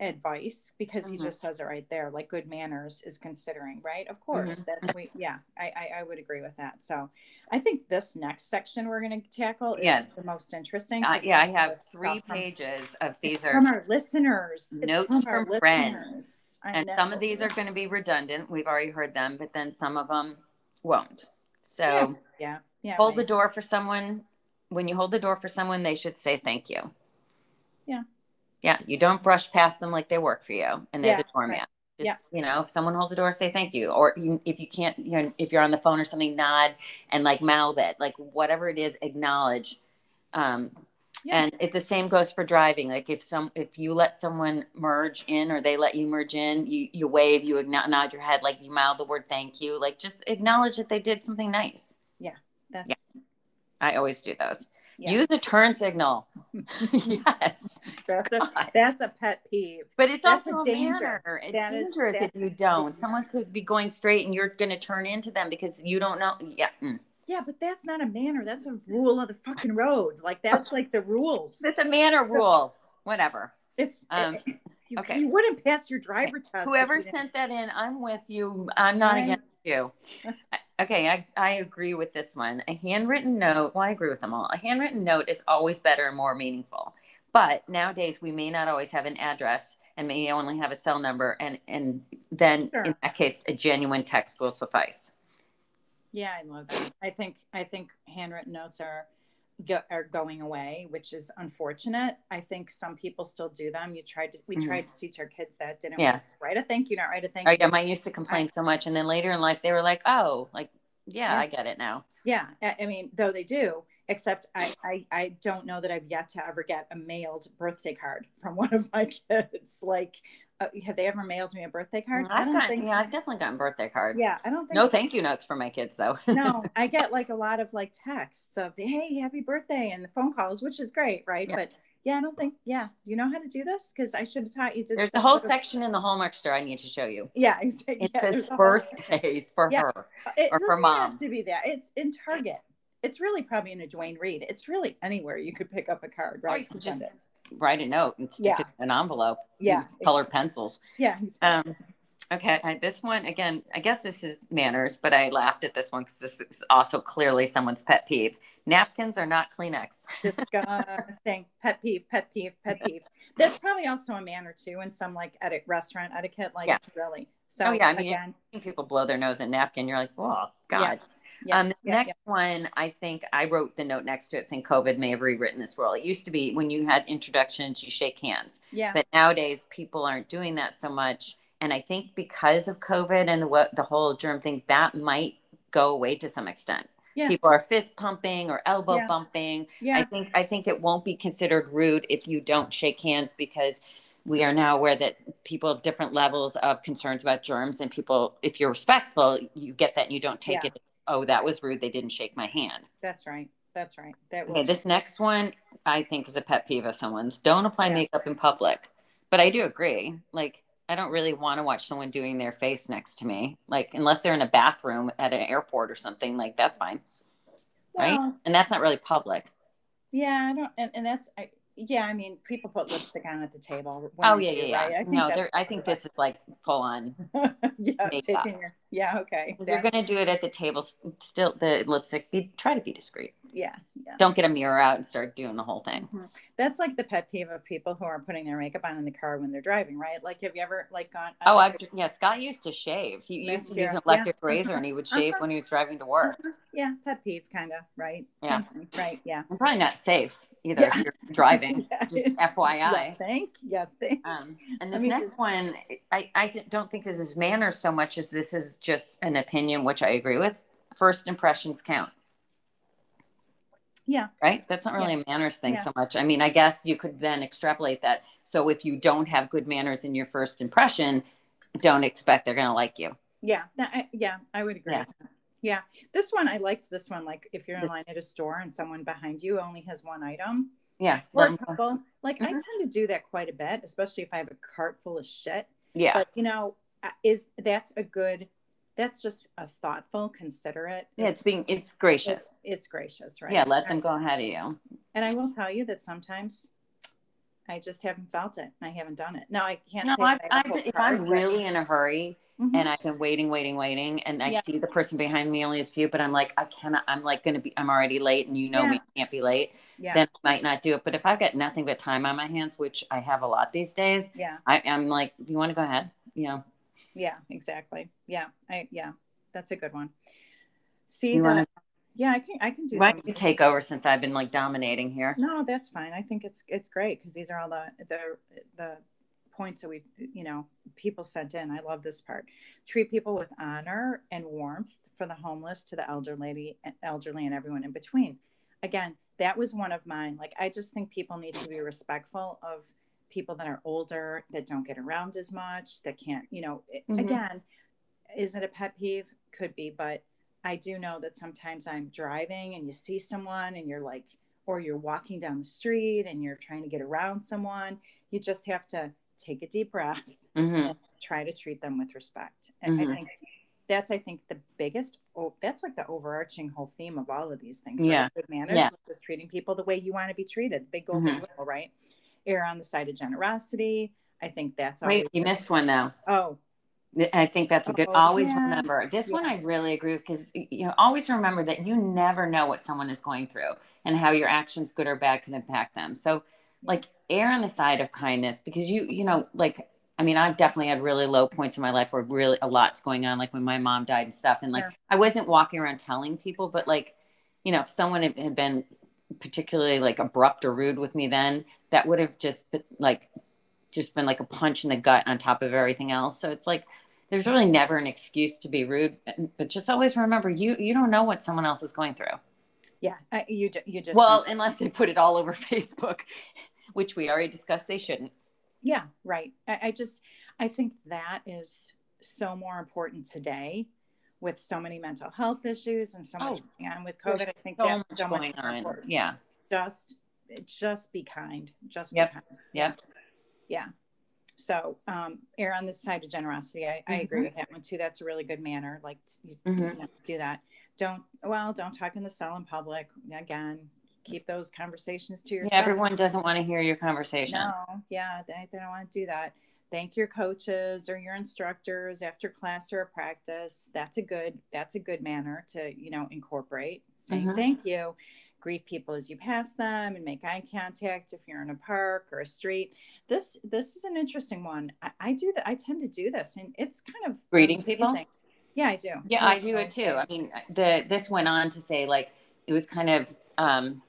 advice because he Mhm. just says it right there. Like good manners is considering, right? Of course. Mhm. That's we yeah, I, I I would agree with that. So I think this next section we're gonna tackle is Yeah. the most interesting. Uh, yeah, I have three from- pages of these are from our listeners. It's notes our from friends. And some of these are going to be redundant. We've already heard them, but then some of them won't. So yeah, yeah. hold the door for someone. When you hold the door for someone, they should say thank you. Yeah. Yeah. You don't brush past them like they work for you and they're Yeah, the doorman. right. Just, you know, if someone holds the door, say thank you. Or if you can't, you know, if you're on the phone or something, nod and like mouth it, like whatever it is, acknowledge. Um, Yeah. and it the same goes for driving. Like if some if you let someone merge in or they let you merge in, you you wave, you nod your head, like you mouth the word thank you. Like just acknowledge that they did something nice. Yeah, that's Yeah. I always do those. Yeah. Use a turn signal. (laughs) (laughs) yes, that's a God. that's a pet peeve. but it's That's also a a danger. danger. It's That is- dangerous if you don't. yeah. Someone could be going straight and you're going to turn into them because you don't know. Yeah, mm. Yeah, but that's not a manner. That's a rule of the fucking road. Like that's like the rules. (laughs) it's a manner rule. Whatever. It's Um, you, okay. you wouldn't pass your driver test. Whoever sent that in, I'm with you. I'm not Right. against you. Okay, I, I agree with this one. A handwritten note, well, I agree with them all. A handwritten note is always better and more meaningful. But nowadays, we may not always have an address and may only have a cell number. And, and then Sure. in that case, a genuine text will suffice. Yeah, I love that. I think I think handwritten notes are go, are going away, which is unfortunate. I think some people still do them. You tried to we Mhm. tried to teach our kids that didn't Yeah. we? write a thank you, not write a thank Or, you. yeah, mine used to complain so much. And then later in life, they were like, oh, like, yeah, Yeah. I get it now. Yeah, I I mean, though they do, except I, I I don't know that I've yet to ever get a mailed birthday card from (laughs) one of my kids. Like, uh, have they ever mailed me a birthday card? I I've don't gotten, think. yeah, I've definitely gotten birthday cards. Yeah, I don't think. No so. thank you notes for my kids, though. no, (laughs) I get like a lot of like texts of "Hey, happy birthday" and the phone calls, which is great, right? Yeah. But yeah, I don't think. Yeah, do you know how to do this? Because I should have taught you. There's a whole section in the Hallmark store I need to show you. Yeah, (laughs) exactly. It yeah, says whole- birthdays for Yeah. her. It or for doesn't mom. have to be that. It's in Target. It's really probably in a Duane Reade. It's really anywhere you could pick up a card, Or right? you could just it. Write a note and stick Yeah. it in an envelope. Yeah. Use colored pencils. Yeah, Um, okay, I, this one again. I guess this is manners, but I laughed at this one because this is also clearly someone's pet peeve. Napkins are not Kleenex. (laughs) disgusting. pet peeve, pet peeve, pet peeve. That's probably also a manner too in some like eti- restaurant etiquette, like Yeah. really. So Oh, yeah, I mean, again, People blow their nose at napkin. You're like, oh God. yeah, um, the yeah, next one, I think I wrote the note next to it saying COVID may have rewritten this rule. It used to be when you had introductions, you shake hands. yeah, but nowadays people aren't doing that so much and i think because of covid and the what the whole germ thing that might go away to some extent Yeah. people are fist pumping or elbow Yeah. bumping yeah, i think i think it won't be considered rude if you don't shake hands because we are now aware that people have different levels of concerns about germs and people if you're respectful you get that and you don't take Yeah. it oh that was rude they didn't shake my hand that's right. That's right. That Okay, this next one I think is a pet peeve of someone's. Don't apply Yeah. makeup in public. But I do agree. Like, I don't really want to watch someone doing their face next to me. Like, unless they're in a bathroom at an airport or something, like that's fine. Right? And that's not really public. yeah, I don't and, and that's I, yeah, I mean people put lipstick on at the table. Oh yeah, do, yeah, yeah. right? I think no, I think this is like full on. (laughs) yeah, makeup. taking your yeah, okay. If you're gonna do it at the table, still the lipstick. Be try to be discreet. yeah, yeah. Don't get a mirror out and start doing the whole thing. Mm-hmm. That's like the pet peeve of people who are putting their makeup on in the car when they're driving, right? Like, have you ever like gone? Oh, I've yeah. Scott used to shave. He used to use an electric yeah. razor, and he would (laughs) shave uh-huh. when he was driving to work. Uh-huh. Yeah, pet peeve, kind of, right? Yeah, Something. right. Yeah, I'm probably not safe either yeah. if you're driving. (laughs) yeah. Just FYI. Yeah, think. Yeah, think. Um, and this next just... one, I I don't think this is manners so much as this is just an opinion, which I agree with. First impressions count. Yeah. Right? That's not really yeah. a manners thing yeah. so much. I mean, I guess you could then extrapolate that. So if you don't have good manners in your first impression, don't expect they're going to like you. Yeah. I, yeah, I would agree. Yeah. yeah. This one, I liked this one. Like if you're in line at a store and someone behind you only has one item. Yeah. Or a couple. Like mm-hmm. I tend to do that quite a bit, especially if I have a cart full of shit. Yeah. But you know, uh, is that's a good that's just a thoughtful, considerate. Yeah, it's being it's gracious. It's, it's gracious, right? Yeah, let them go ahead of you. And I will tell you that sometimes I just haven't felt it. I haven't done it. No, I can't. No, I, I, if I'm really in a hurry mm-hmm. and I've been waiting, waiting, waiting, and I yeah. see the person behind me only has few, but I'm like, I cannot. I'm like going to be. I'm already late, and you know yeah. me can't be late. Yeah. Then I might not do it. But if I've got nothing but time on my hands, which I have a lot these days, yeah, I, I'm like, do you want to go ahead? You know, yeah, exactly. Yeah, I yeah, that's a good one. See you that. Wanna... Yeah, I can. I can do. That. Why don't you take over since I've been like dominating here? No, that's fine. I think it's it's great because these are all the the the points that we you know people sent in. I love this part. Treat people with honor and warmth for the homeless to the elderly, elderly, and everyone in between. Again, that was one of mine. Like I just think people need to be respectful of people that are older that don't get around as much that can't you know mm-hmm. again is it a pet peeve could be but i do know that sometimes i'm driving and you see someone and you're like or you're walking down the street and you're trying to get around someone you just have to take a deep breath (laughs) mm-hmm. and try to treat them with respect and mm-hmm. i think that's i think the biggest oh that's like the overarching whole theme of all of these things right? yeah good manners yeah. just treating people the way you want to be treated big golden mm-hmm. rule right err on the side of generosity. I think that's wait. You missed one though. Oh, I think that's a good. Oh, always yeah. remember this yeah. one. I really agree with because you know always remember that you never know what someone is going through and how your actions, good or bad, can impact them. So, like, err on the side of kindness because you you know like I mean I've definitely had really low points in my life where really a lot's going on, like when my mom died and stuff, and like sure. I wasn't walking around telling people, but like you know if someone had been particularly like abrupt or rude with me then that would have just been, like just been like a punch in the gut on top of everything else. So it's like there's really never an excuse to be rude but just always remember you you don't know what someone else is going through. Yeah you you just well unless they put it all over (laughs) facebook which we already discussed they shouldn't. Yeah right. I, I just i think that is so more important today with so many mental health issues and so much oh, going on with COVID. I think so that's so much important. Yeah. Just just be kind. Just yep. be kind. Yep. Yeah. So um err on the side of generosity. I, mm-hmm. I agree mm-hmm. with that one too. That's a really good manner. Like mm-hmm. you know, do that. Don't well, don't talk in the cell in public. Again, keep those conversations to yourself. Yeah, everyone doesn't want to hear your conversation. No, yeah, they, they don't want to do that thank your coaches or your instructors after class or a practice. That's a good that's a good manner to you know incorporate. Saying mm-hmm. thank you. Greet people as you pass them and make eye contact if you're in a park or a street. This this is an interesting one. I, I do that i tend to do this and it's kind of greeting people? yeah i do. Yeah i do it too. I mean the this went on to say like it was kind of um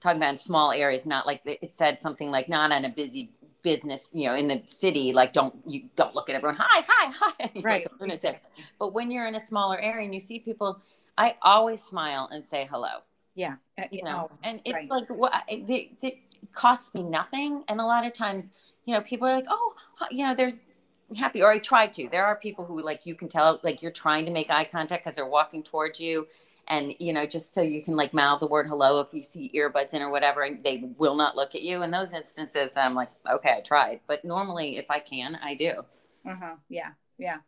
talking about in small areas not like it said something like not on a busy business, you know, in the city, like don't you don't look at everyone, hi, hi, hi, (laughs) right? Like. But when you're in a smaller area and you see people, I always smile and say hello. Yeah, uh, you know, always, and it's right. like what it, it costs me nothing, and a lot of times, you know, people are like, oh, you know, they're happy, or I try to. There are people who like you can tell like you're trying to make eye contact because they're walking towards you and you know just so you can like mouth the word hello if you see earbuds in or whatever and they will not look at you in those instances i'm like okay i tried but normally if i can i do uh-huh yeah yeah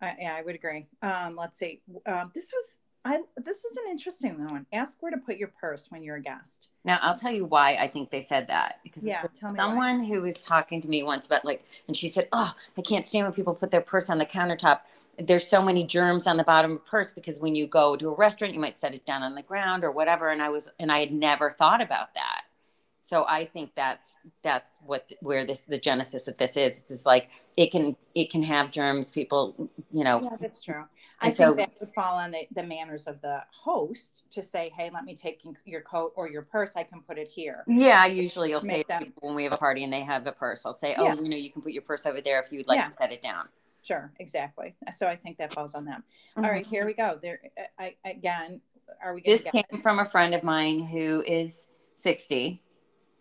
I, yeah i would agree um let's see um this was I, this is an interesting one. Ask where to put your purse when you're a guest. Now, I'll tell you why I think they said that. Because yeah, tell me someone why. who was talking to me once about like, and she said, "Oh, I can't stand when people put their purse on the countertop there's so many germs on the bottom of a purse because when you go to a restaurant, you might set it down on the ground or whatever. And I was, and I had never thought about that. So I think that's that's what where this the genesis of this is. It's like it can it can have germs. People, you know. Yeah, that's true. I think so, that would fall on the, the manners of the host to say, "Hey, let me take your coat or your purse. I can put it here." Yeah, usually you'll say them... when we have a party and they have a purse, I'll say, "Oh, yeah. you know, you can put your purse over there if you'd like yeah. to set it down." Sure, exactly. So I think that falls on them. Mm-hmm. All right, here we go. There, I, again, are we? This came it? from a friend of mine who is sixty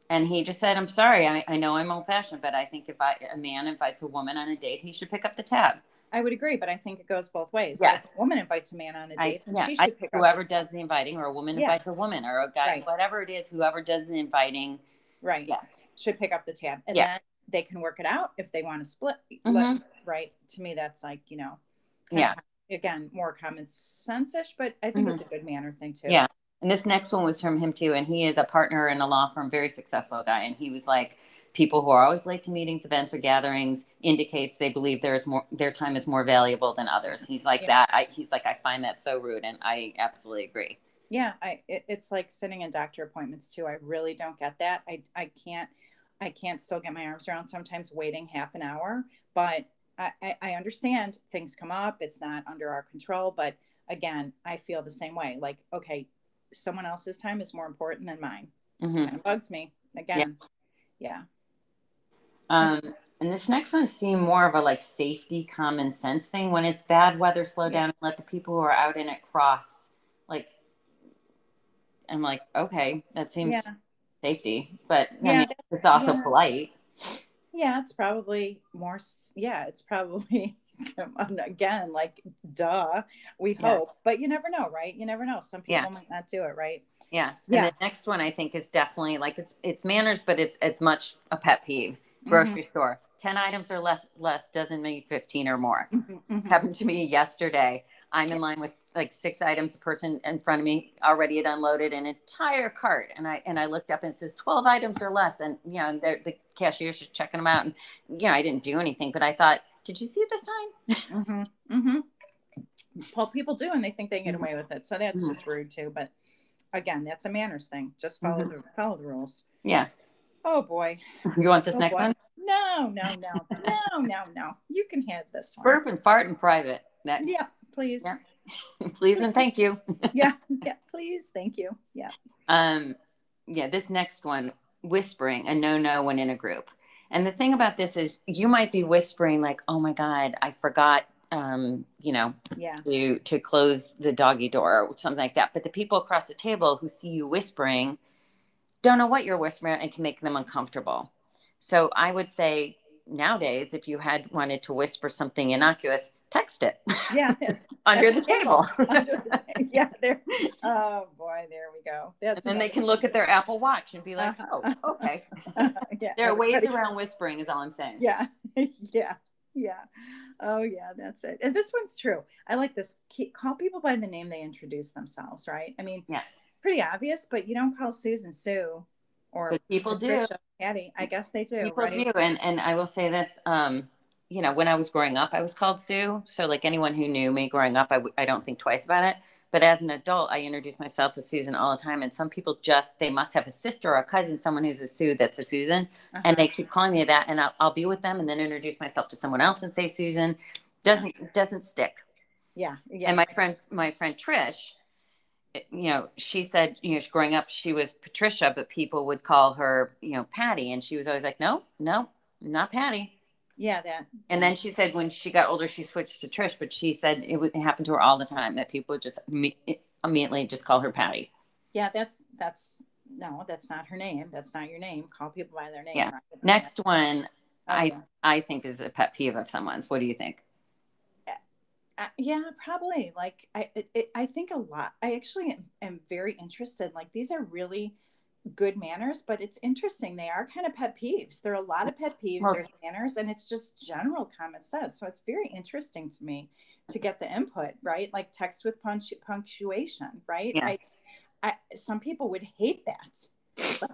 and he just said, I'm sorry, I, I know I'm old fashioned, but I think if I, a man invites a woman on a date, he should pick up the tab. I would agree, but I think it goes both ways. Yes. If a woman invites a man on a date, I, yeah, she should pick whoever does the inviting, or a woman yeah. invites a woman, or a guy, right. whatever it is, whoever does the inviting, right? Yes, should pick up the tab, and yeah. then they can work it out if they want to split. Mm-hmm. Right? To me, that's like you know, yeah. Of, again, more common sense-ish, but I think mm-hmm. it's a good manner thing too. Yeah, and this next one was from him too. And he is a partner in a law firm, very successful guy. And he was like, people who are always late to meetings, events, or gatherings indicates they believe there's more their time is more valuable than others. He's like yeah. that. I, he's like, I find that so rude, and I absolutely agree. Yeah, I it, it's like sitting in doctor appointments too. I really don't get that. I I can't I can't still get my arms around sometimes waiting half an hour, but I, I, understand things come up. It's not under our control, but again, I feel the same way. Like, okay, someone else's time is more important than mine. Mm-hmm. Kind of bugs me again. Yeah. yeah. Um, and this next one seemed more of a like safety, common sense thing. When it's bad weather, slow yeah. down and let the people who are out in it cross. Like, I'm like, okay, that seems yeah. safety, but yeah, I mean, it's also polite. Yeah, it's probably more. Yeah, it's probably (laughs) again like duh we yeah. hope but you never know right you never know some people yeah. might not do it right yeah yeah the next one i think is definitely like it's it's manners but it's it's much a pet peeve grocery mm-hmm. store 10 items or less less doesn't mean 15 or more mm-hmm, mm-hmm. happened to me yesterday i'm in line with like six items a person in front of me already had unloaded an entire cart and i and i looked up and it says 12 items or less and you know and the cashier's just checking them out and you know i didn't do anything but i thought did you see the sign? (laughs) mm-hmm. Mm-hmm. Well, people do, and they think they get mm-hmm. away with it. So that's mm-hmm. just rude too. But again, that's a manners thing. Just follow mm-hmm. the follow the rules. Yeah. Oh boy. (laughs) You want this oh, next boy. one? No, no, no, no, no, no. You can have this one. Burp and fart in private. That, yeah, please. Yeah. (laughs) please and thank you. (laughs) yeah, yeah, please, thank you. Yeah. Um, yeah, this next one, whispering, a no-no when in a group. And the thing about this is you might be whispering like, "Oh my god, I forgot um, you know, yeah. to to close the doggy door or something like that." But the people across the table who see you whispering don't know what you're whispering and can make them uncomfortable. So I would say nowadays if you had wanted to whisper something innocuous, text it. Yeah, (laughs) under the table. (laughs) under the ta- yeah, there. (laughs) Oh boy, there we go. That's and then they can look at their Apple Watch and be like, uh-huh. "Oh, okay." yeah, there are ways around whispering. Is all I'm saying. Yeah, yeah, yeah. Oh yeah, that's it. And this one's true. I like this. Keep, call people by the name they introduce themselves. Right? I mean, yes, pretty obvious, but you don't call Susan Sue or but people do. Patty. I guess they do. People right? do, and and I will say this. Um, you know, when I was growing up, I was called Sue. So, like anyone who knew me growing up, I w- I don't think twice about it. But as an adult, I introduce myself as Susan all the time. And some people just, they must have a sister or a cousin, someone who's a Sue that's a Susan. Uh-huh. And they keep calling me that. And I'll, I'll, be with them and then introduce myself to someone else and say Susan. Doesn't, doesn't stick. Yeah. yeah. And my friend, my friend Trish, you know, she said, you know, growing up, she was Patricia, but people would call her, you know, Patty. And she was always like, no, no, not Patty yeah, that. And then she said when she got older, she switched to Trish, but she said it, would, it happened to her all the time that people just immediately just call her Patty. Yeah, that's that's no, that's not her name. That's not your name. Call people by their name. Yeah. Next one, oh, I yeah. I think is a pet peeve of someone's. What do you think? Uh, uh yeah, probably. Like I, it, I think a lot. I actually am, am very interested. Like these are really good manners, but it's interesting. They are kind of pet peeves. There are a lot of pet peeves. Well, There's manners, and it's just general common sense. So it's very interesting to me to get the input, right? Like text with punch, punctuation, right? Yeah. I, I, some people would hate that.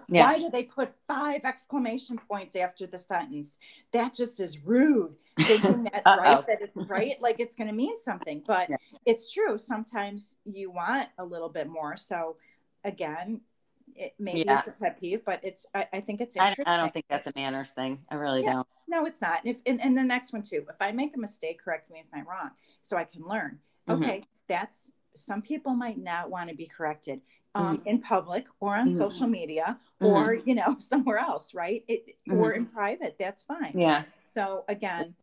Yeah. Why do they put five exclamation points after the sentence? That just is rude. Thinking that (laughs) right, that it's right, like it's going to mean something. But yeah. it's true. Sometimes you want a little bit more. So again, it, maybe yeah. it's a pet peeve, but it's I, I think it's I, I, don't think that's a manners thing. I really yeah. don't. No, it's not. And, if, and, and the next one too. If I make a mistake, correct me if I'm wrong, so I can learn. Mm-hmm. Okay, that's some people might not want to be corrected um, mm-hmm. in public or on mm-hmm. social media or mm-hmm. you know (laughs) somewhere else right it, or mm-hmm. in private that's fine yeah so again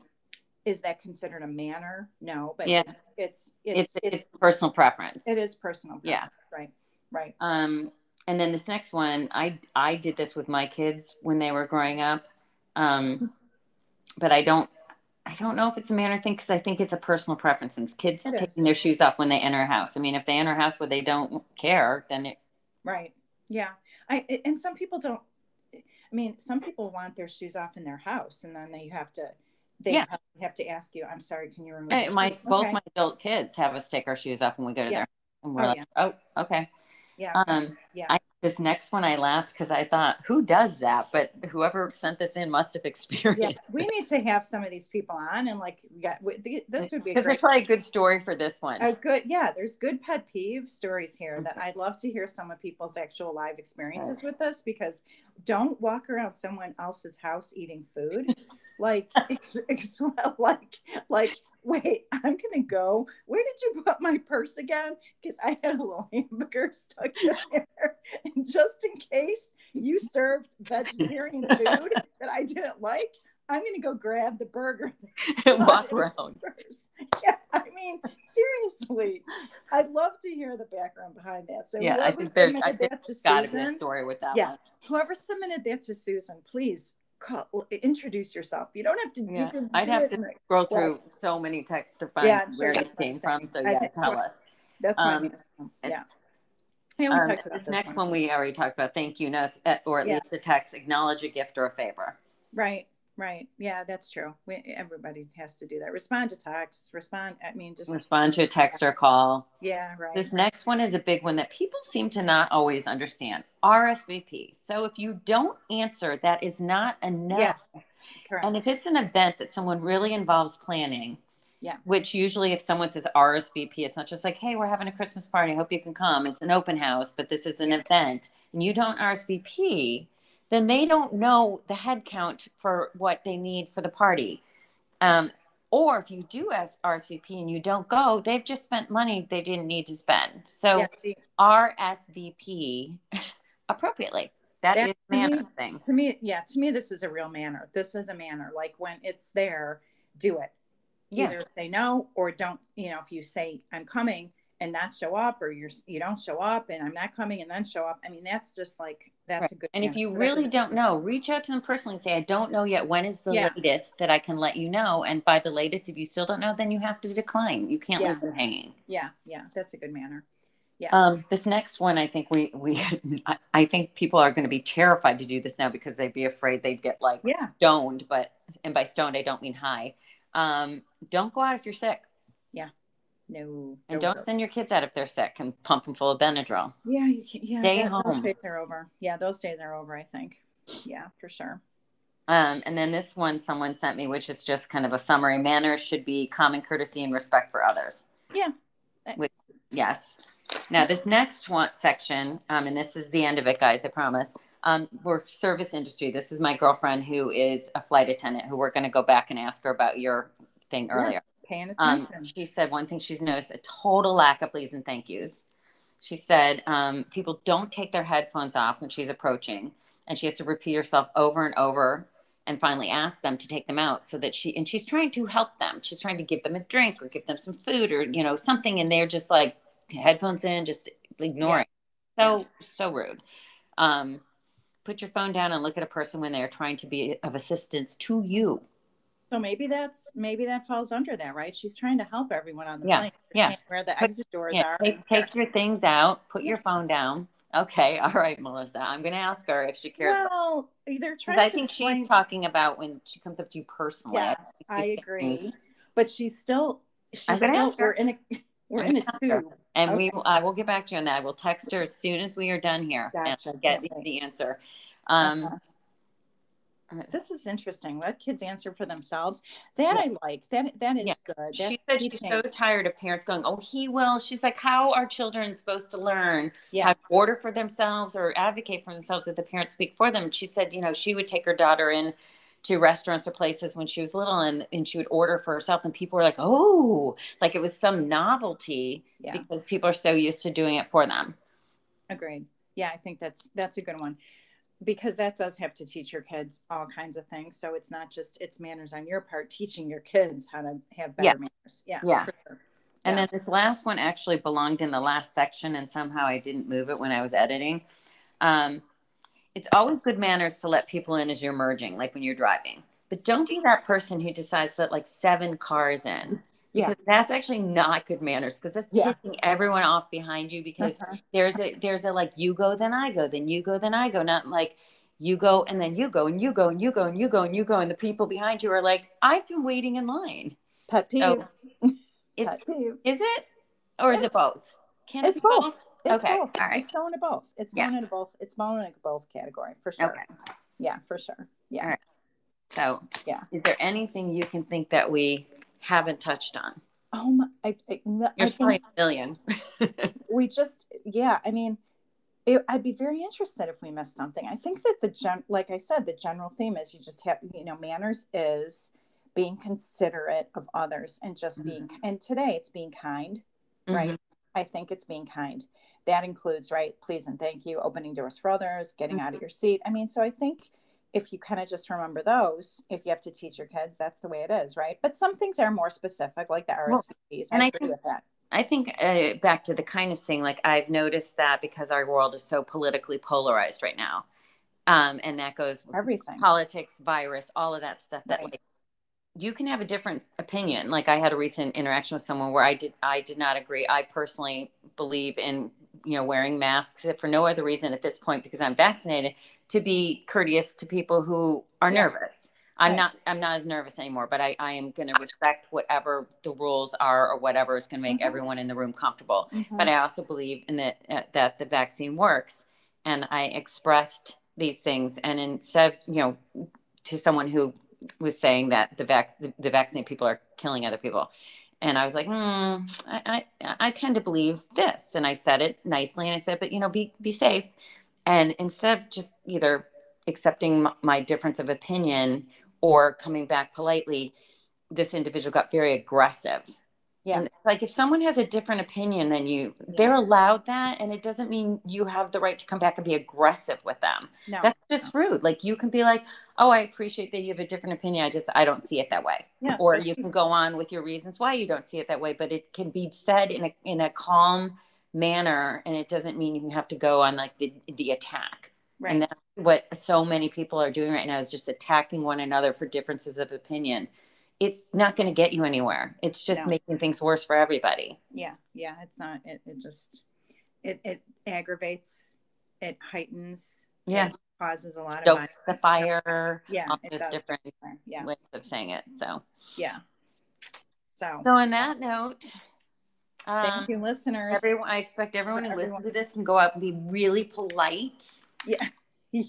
is that considered a manner no but yeah it's it's it's, it's, it's personal preference it is personal preference. yeah right right um and then this next one i i did this with my kids when they were growing up um but i don't I don't know if it's a manner thing because I think it's a personal preference. And kids it taking is. their shoes off when they enter a house. I mean, if they enter a house where they don't care, then it. Right. Yeah. I and some people don't. I mean, some people want their shoes off in their house, and then they have to. They yeah. have to ask you. I'm sorry. Can you remove? Hey, my shoes? both okay. my adult kids have us take our shoes off when we go to yeah. their. And we're oh, like, yeah. oh, okay. Yeah. Um, yeah. I this next one I laughed because I thought, who does that? But whoever sent this in must have (laughs) experienced. Yeah, we need to have some of these people on and like, yeah, this would be because it's probably a good story for this one. A good, yeah. There's good pet peeve stories here that I'd love to hear some of people's actual live experiences with this because don't walk around someone else's house eating food. like, (laughs) it's, it's (laughs) like, like wait, (laughs) I'm gonna go. Where did you put my purse again? Because I had a little (laughs) hamburger stuck in (laughs) there. And just in case you served vegetarian food that I didn't like, I'm gonna go grab the burger and walk around. First. Yeah, I mean, seriously, I'd love to hear the background behind that. So yeah, I think there's I think that to Susan, story with that. Yeah, one. whoever submitted that to Susan, please call, introduce yourself. You don't have to. Yeah. I'd have to scroll through so many texts to find yeah, where this came from. So yeah, tell us. That's um, yeah. Hey, um, this, this next one. one. we already talked about. Thank you notes, or at yeah. least a text, acknowledge a gift or a favor. Right. Right. Yeah, that's true. We, everybody has to do that. Respond to text. Respond. I mean, just respond to a text or call. Yeah. Right. This next one is a big one that people seem to not always understand. RSVP. So if you don't answer, that is not enough. Yeah. Correct. And if it's an event that someone really involves planning, yeah. Which usually, if someone says RSVP, it's not just like, hey, we're having a Christmas party. I hope you can come. It's an open house, but this is an event. And you don't RSVP, then they don't know the head count for what they need for the party. Um, or if you do ask RSVP and you don't go, they've just spent money they didn't need to spend. So yeah. RSVP (laughs) appropriately. That, that is manner me, thing. To me, yeah, to me, this is a real manner. This is a manner. Like when it's there, do it. Yeah. Either say no or don't, you know, if you say I'm coming, and not show up or you're you don't show up and i'm not coming and then show up i mean that's just like that's right. a good and if you really don't know reach out to them personally and say i don't know yet when is the yeah. latest that i can let you know and by the latest if you still don't know then you have to decline you can't yeah. leave them hanging yeah yeah that's a good manner yeah. Um, this next one, I think we we (laughs) I think people are going to be terrified to do this now because they'd be afraid they'd get like yeah. stoned. But and by stoned, I don't mean high. Um, don't go out if you're sick. No. And no, don't send your kids out if they're sick and pump them full of Benadryl. Yeah, you can, yeah. Stay that, home. Those days are over. Yeah, those days are over. I think. Yeah, for sure. Um, and then this one someone sent me, which is just kind of a summary. Manners should be common courtesy and respect for others. Yeah. Which, yes. Now this next one section, um, and this is the end of it, guys. I promise. Um, we're service industry. This is my girlfriend who is a flight attendant. Who we're going to go back and ask her about your thing earlier paying um, attention. Um, she said one thing she's noticed a total lack of please and thank yous. She said um, people don't take their headphones off when she's approaching, and she has to repeat herself over and over and finally ask them to take them out so that she and she's trying to help them. She's trying to give them a drink or give them some food or you know something, and they're just like headphones in, just ignoring. Yeah. So yeah. so rude. Um, put your phone down and look at a person when they are trying to be of assistance to you. So maybe that's maybe that falls under that, right? She's trying to help everyone on the yeah, plane. Yeah. Where the put, exit doors yeah, are. Take, take your things out. Put yeah. your phone down. Okay, (laughs) all right, Melissa. I'm going to ask her if she cares. Well, they're trying. To I think explain... she's talking about when she comes up to you personally. Yes, I, I agree. But she's still. She's still. We're in a. We're in a tube. And okay. we, I will get back to you on that. I will text her as soon as we are done here gotcha. and get okay. the answer. Um, uh-huh this is interesting. Let kids answer for themselves. That yeah. I like. That that is yeah. good. That's she said teaching. she's so tired of parents going, "Oh, he will." She's like, "How are children supposed to learn yeah. how to order for themselves or advocate for themselves if the parents speak for them?" She said, you know, she would take her daughter in to restaurants or places when she was little and, and she would order for herself and people were like oh like it was some novelty yeah. because people are so used to doing it for them agreed yeah i think that's that's a good one because that does have to teach your kids all kinds of things. So it's not just it's manners on your part, teaching your kids how to have better yeah. manners. Yeah. Yeah. Sure. And yeah. then this last one actually belonged in the last section, and somehow I didn't move it when I was editing. Um, it's always good manners to let people in as you're merging, like when you're driving. But don't be that person who decides to let like seven cars in because yeah. that's actually not good manners because that's yeah. pissing everyone off behind you because uh-huh. there's a there's a like you go then I go then you go then I go not like you go and then you go and you go and you go and you go and you go and the people behind you are like I've been waiting in line. Pet peeve. So it's, Pet peeve. Is it or is it both? Can it's it both? both? It's okay. Both. All right. It's going to both. It's going yeah. into both. It's going into both category for sure. Okay. Yeah, for sure. Yeah. So yeah. Is there anything you can think that we haven't touched on? Oh my, I, I, You're I a million. (laughs) we just, yeah, I mean, it, I'd be very interested if we missed something. I think that the gen, like I said, the general theme is you just have, you know, manners is being considerate of others and just mm-hmm. being, and today it's being kind, mm-hmm. right? I think it's being kind. That includes, right, please and thank you, opening doors for others, getting mm-hmm. out of your seat. I mean, so I think if you kind of just remember those, if you have to teach your kids, that's the way it is, right? But some things are more specific, like the RSVPs. Well, and I, I agree think, with that. I think uh, back to the kindness thing, like I've noticed that because our world is so politically polarized right now, um, and that goes everything, politics, virus, all of that stuff. That right. like you can have a different opinion. Like I had a recent interaction with someone where I did I did not agree. I personally believe in you know wearing masks for no other reason at this point because I'm vaccinated to be courteous to people who are yeah. nervous. I'm right. not I'm not as nervous anymore, but I, I am going to respect whatever the rules are or whatever is going to make mm-hmm. everyone in the room comfortable. Mm-hmm. But I also believe in that uh, that the vaccine works, and I expressed these things. And instead, you know, to someone who was saying that the vac the, the vaccine people are killing other people, and I was like, hmm, I, I I tend to believe this, and I said it nicely, and I said, but you know, be be safe and instead of just either accepting my difference of opinion or coming back politely, this individual got very aggressive. Yeah. And like if someone has a different opinion than you, yeah. they're allowed that. And it doesn't mean you have the right to come back and be aggressive with them. No. That's just no. rude. Like you can be like, oh, I appreciate that you have a different opinion. I just, I don't see it that way. Yes, or you can go on with your reasons why you don't see it that way, but it can be said in a, in a calm, manner and it doesn't mean you have to go on like the the attack. Right. and that's what so many people are doing right now is just attacking one another for differences of opinion. It's not going to get you anywhere. It's just no. making things worse for everybody. Yeah yeah it's not it, it just it, it aggravates it heightens yeah. it causes a lot Stokes of the fire yeah all those different yeah. ways of saying it so. Yeah. So. So on that note Thank um, you, listeners. Everyone, I expect everyone who listens to this can go out and be really polite. Yeah. (laughs) yeah.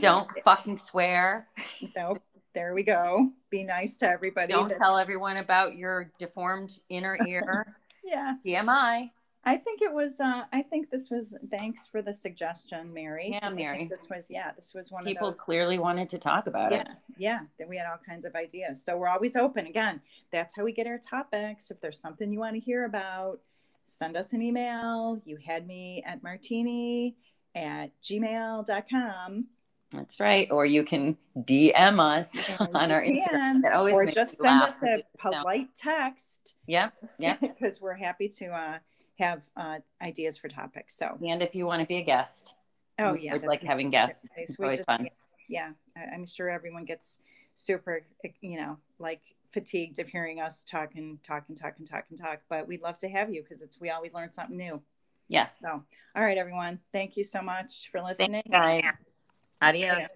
Don't fucking swear. Nope. There we go. Be nice to everybody. Don't that's... tell everyone about your deformed inner ear. (laughs) yeah. TMI. I think it was. Uh, I think this was. Thanks for the suggestion, Mary. Yeah, Mary. this was. Yeah, this was one People of. People clearly wanted to talk about yeah, it. Yeah, yeah. We had all kinds of ideas. So we're always open. Again, that's how we get our topics. If there's something you want to hear about, send us an email. You had me at martini at gmail.com. That's right. Or you can DM us and on our Instagram. That always or just send us a polite text. Yep. Yep. (laughs) Because we're happy to uh, have uh, ideas for topics. So, and if you want to be a guest, oh yeah, it's like having guests. It's always just, fun. Yeah, I'm sure everyone gets super, you know, like fatigued of hearing us talk and talk and talk and talk and talk. But we'd love to have you because it's we always learn something new. Yes. So, all right, everyone. Thank you so much for listening. Thanks, guys. Adios.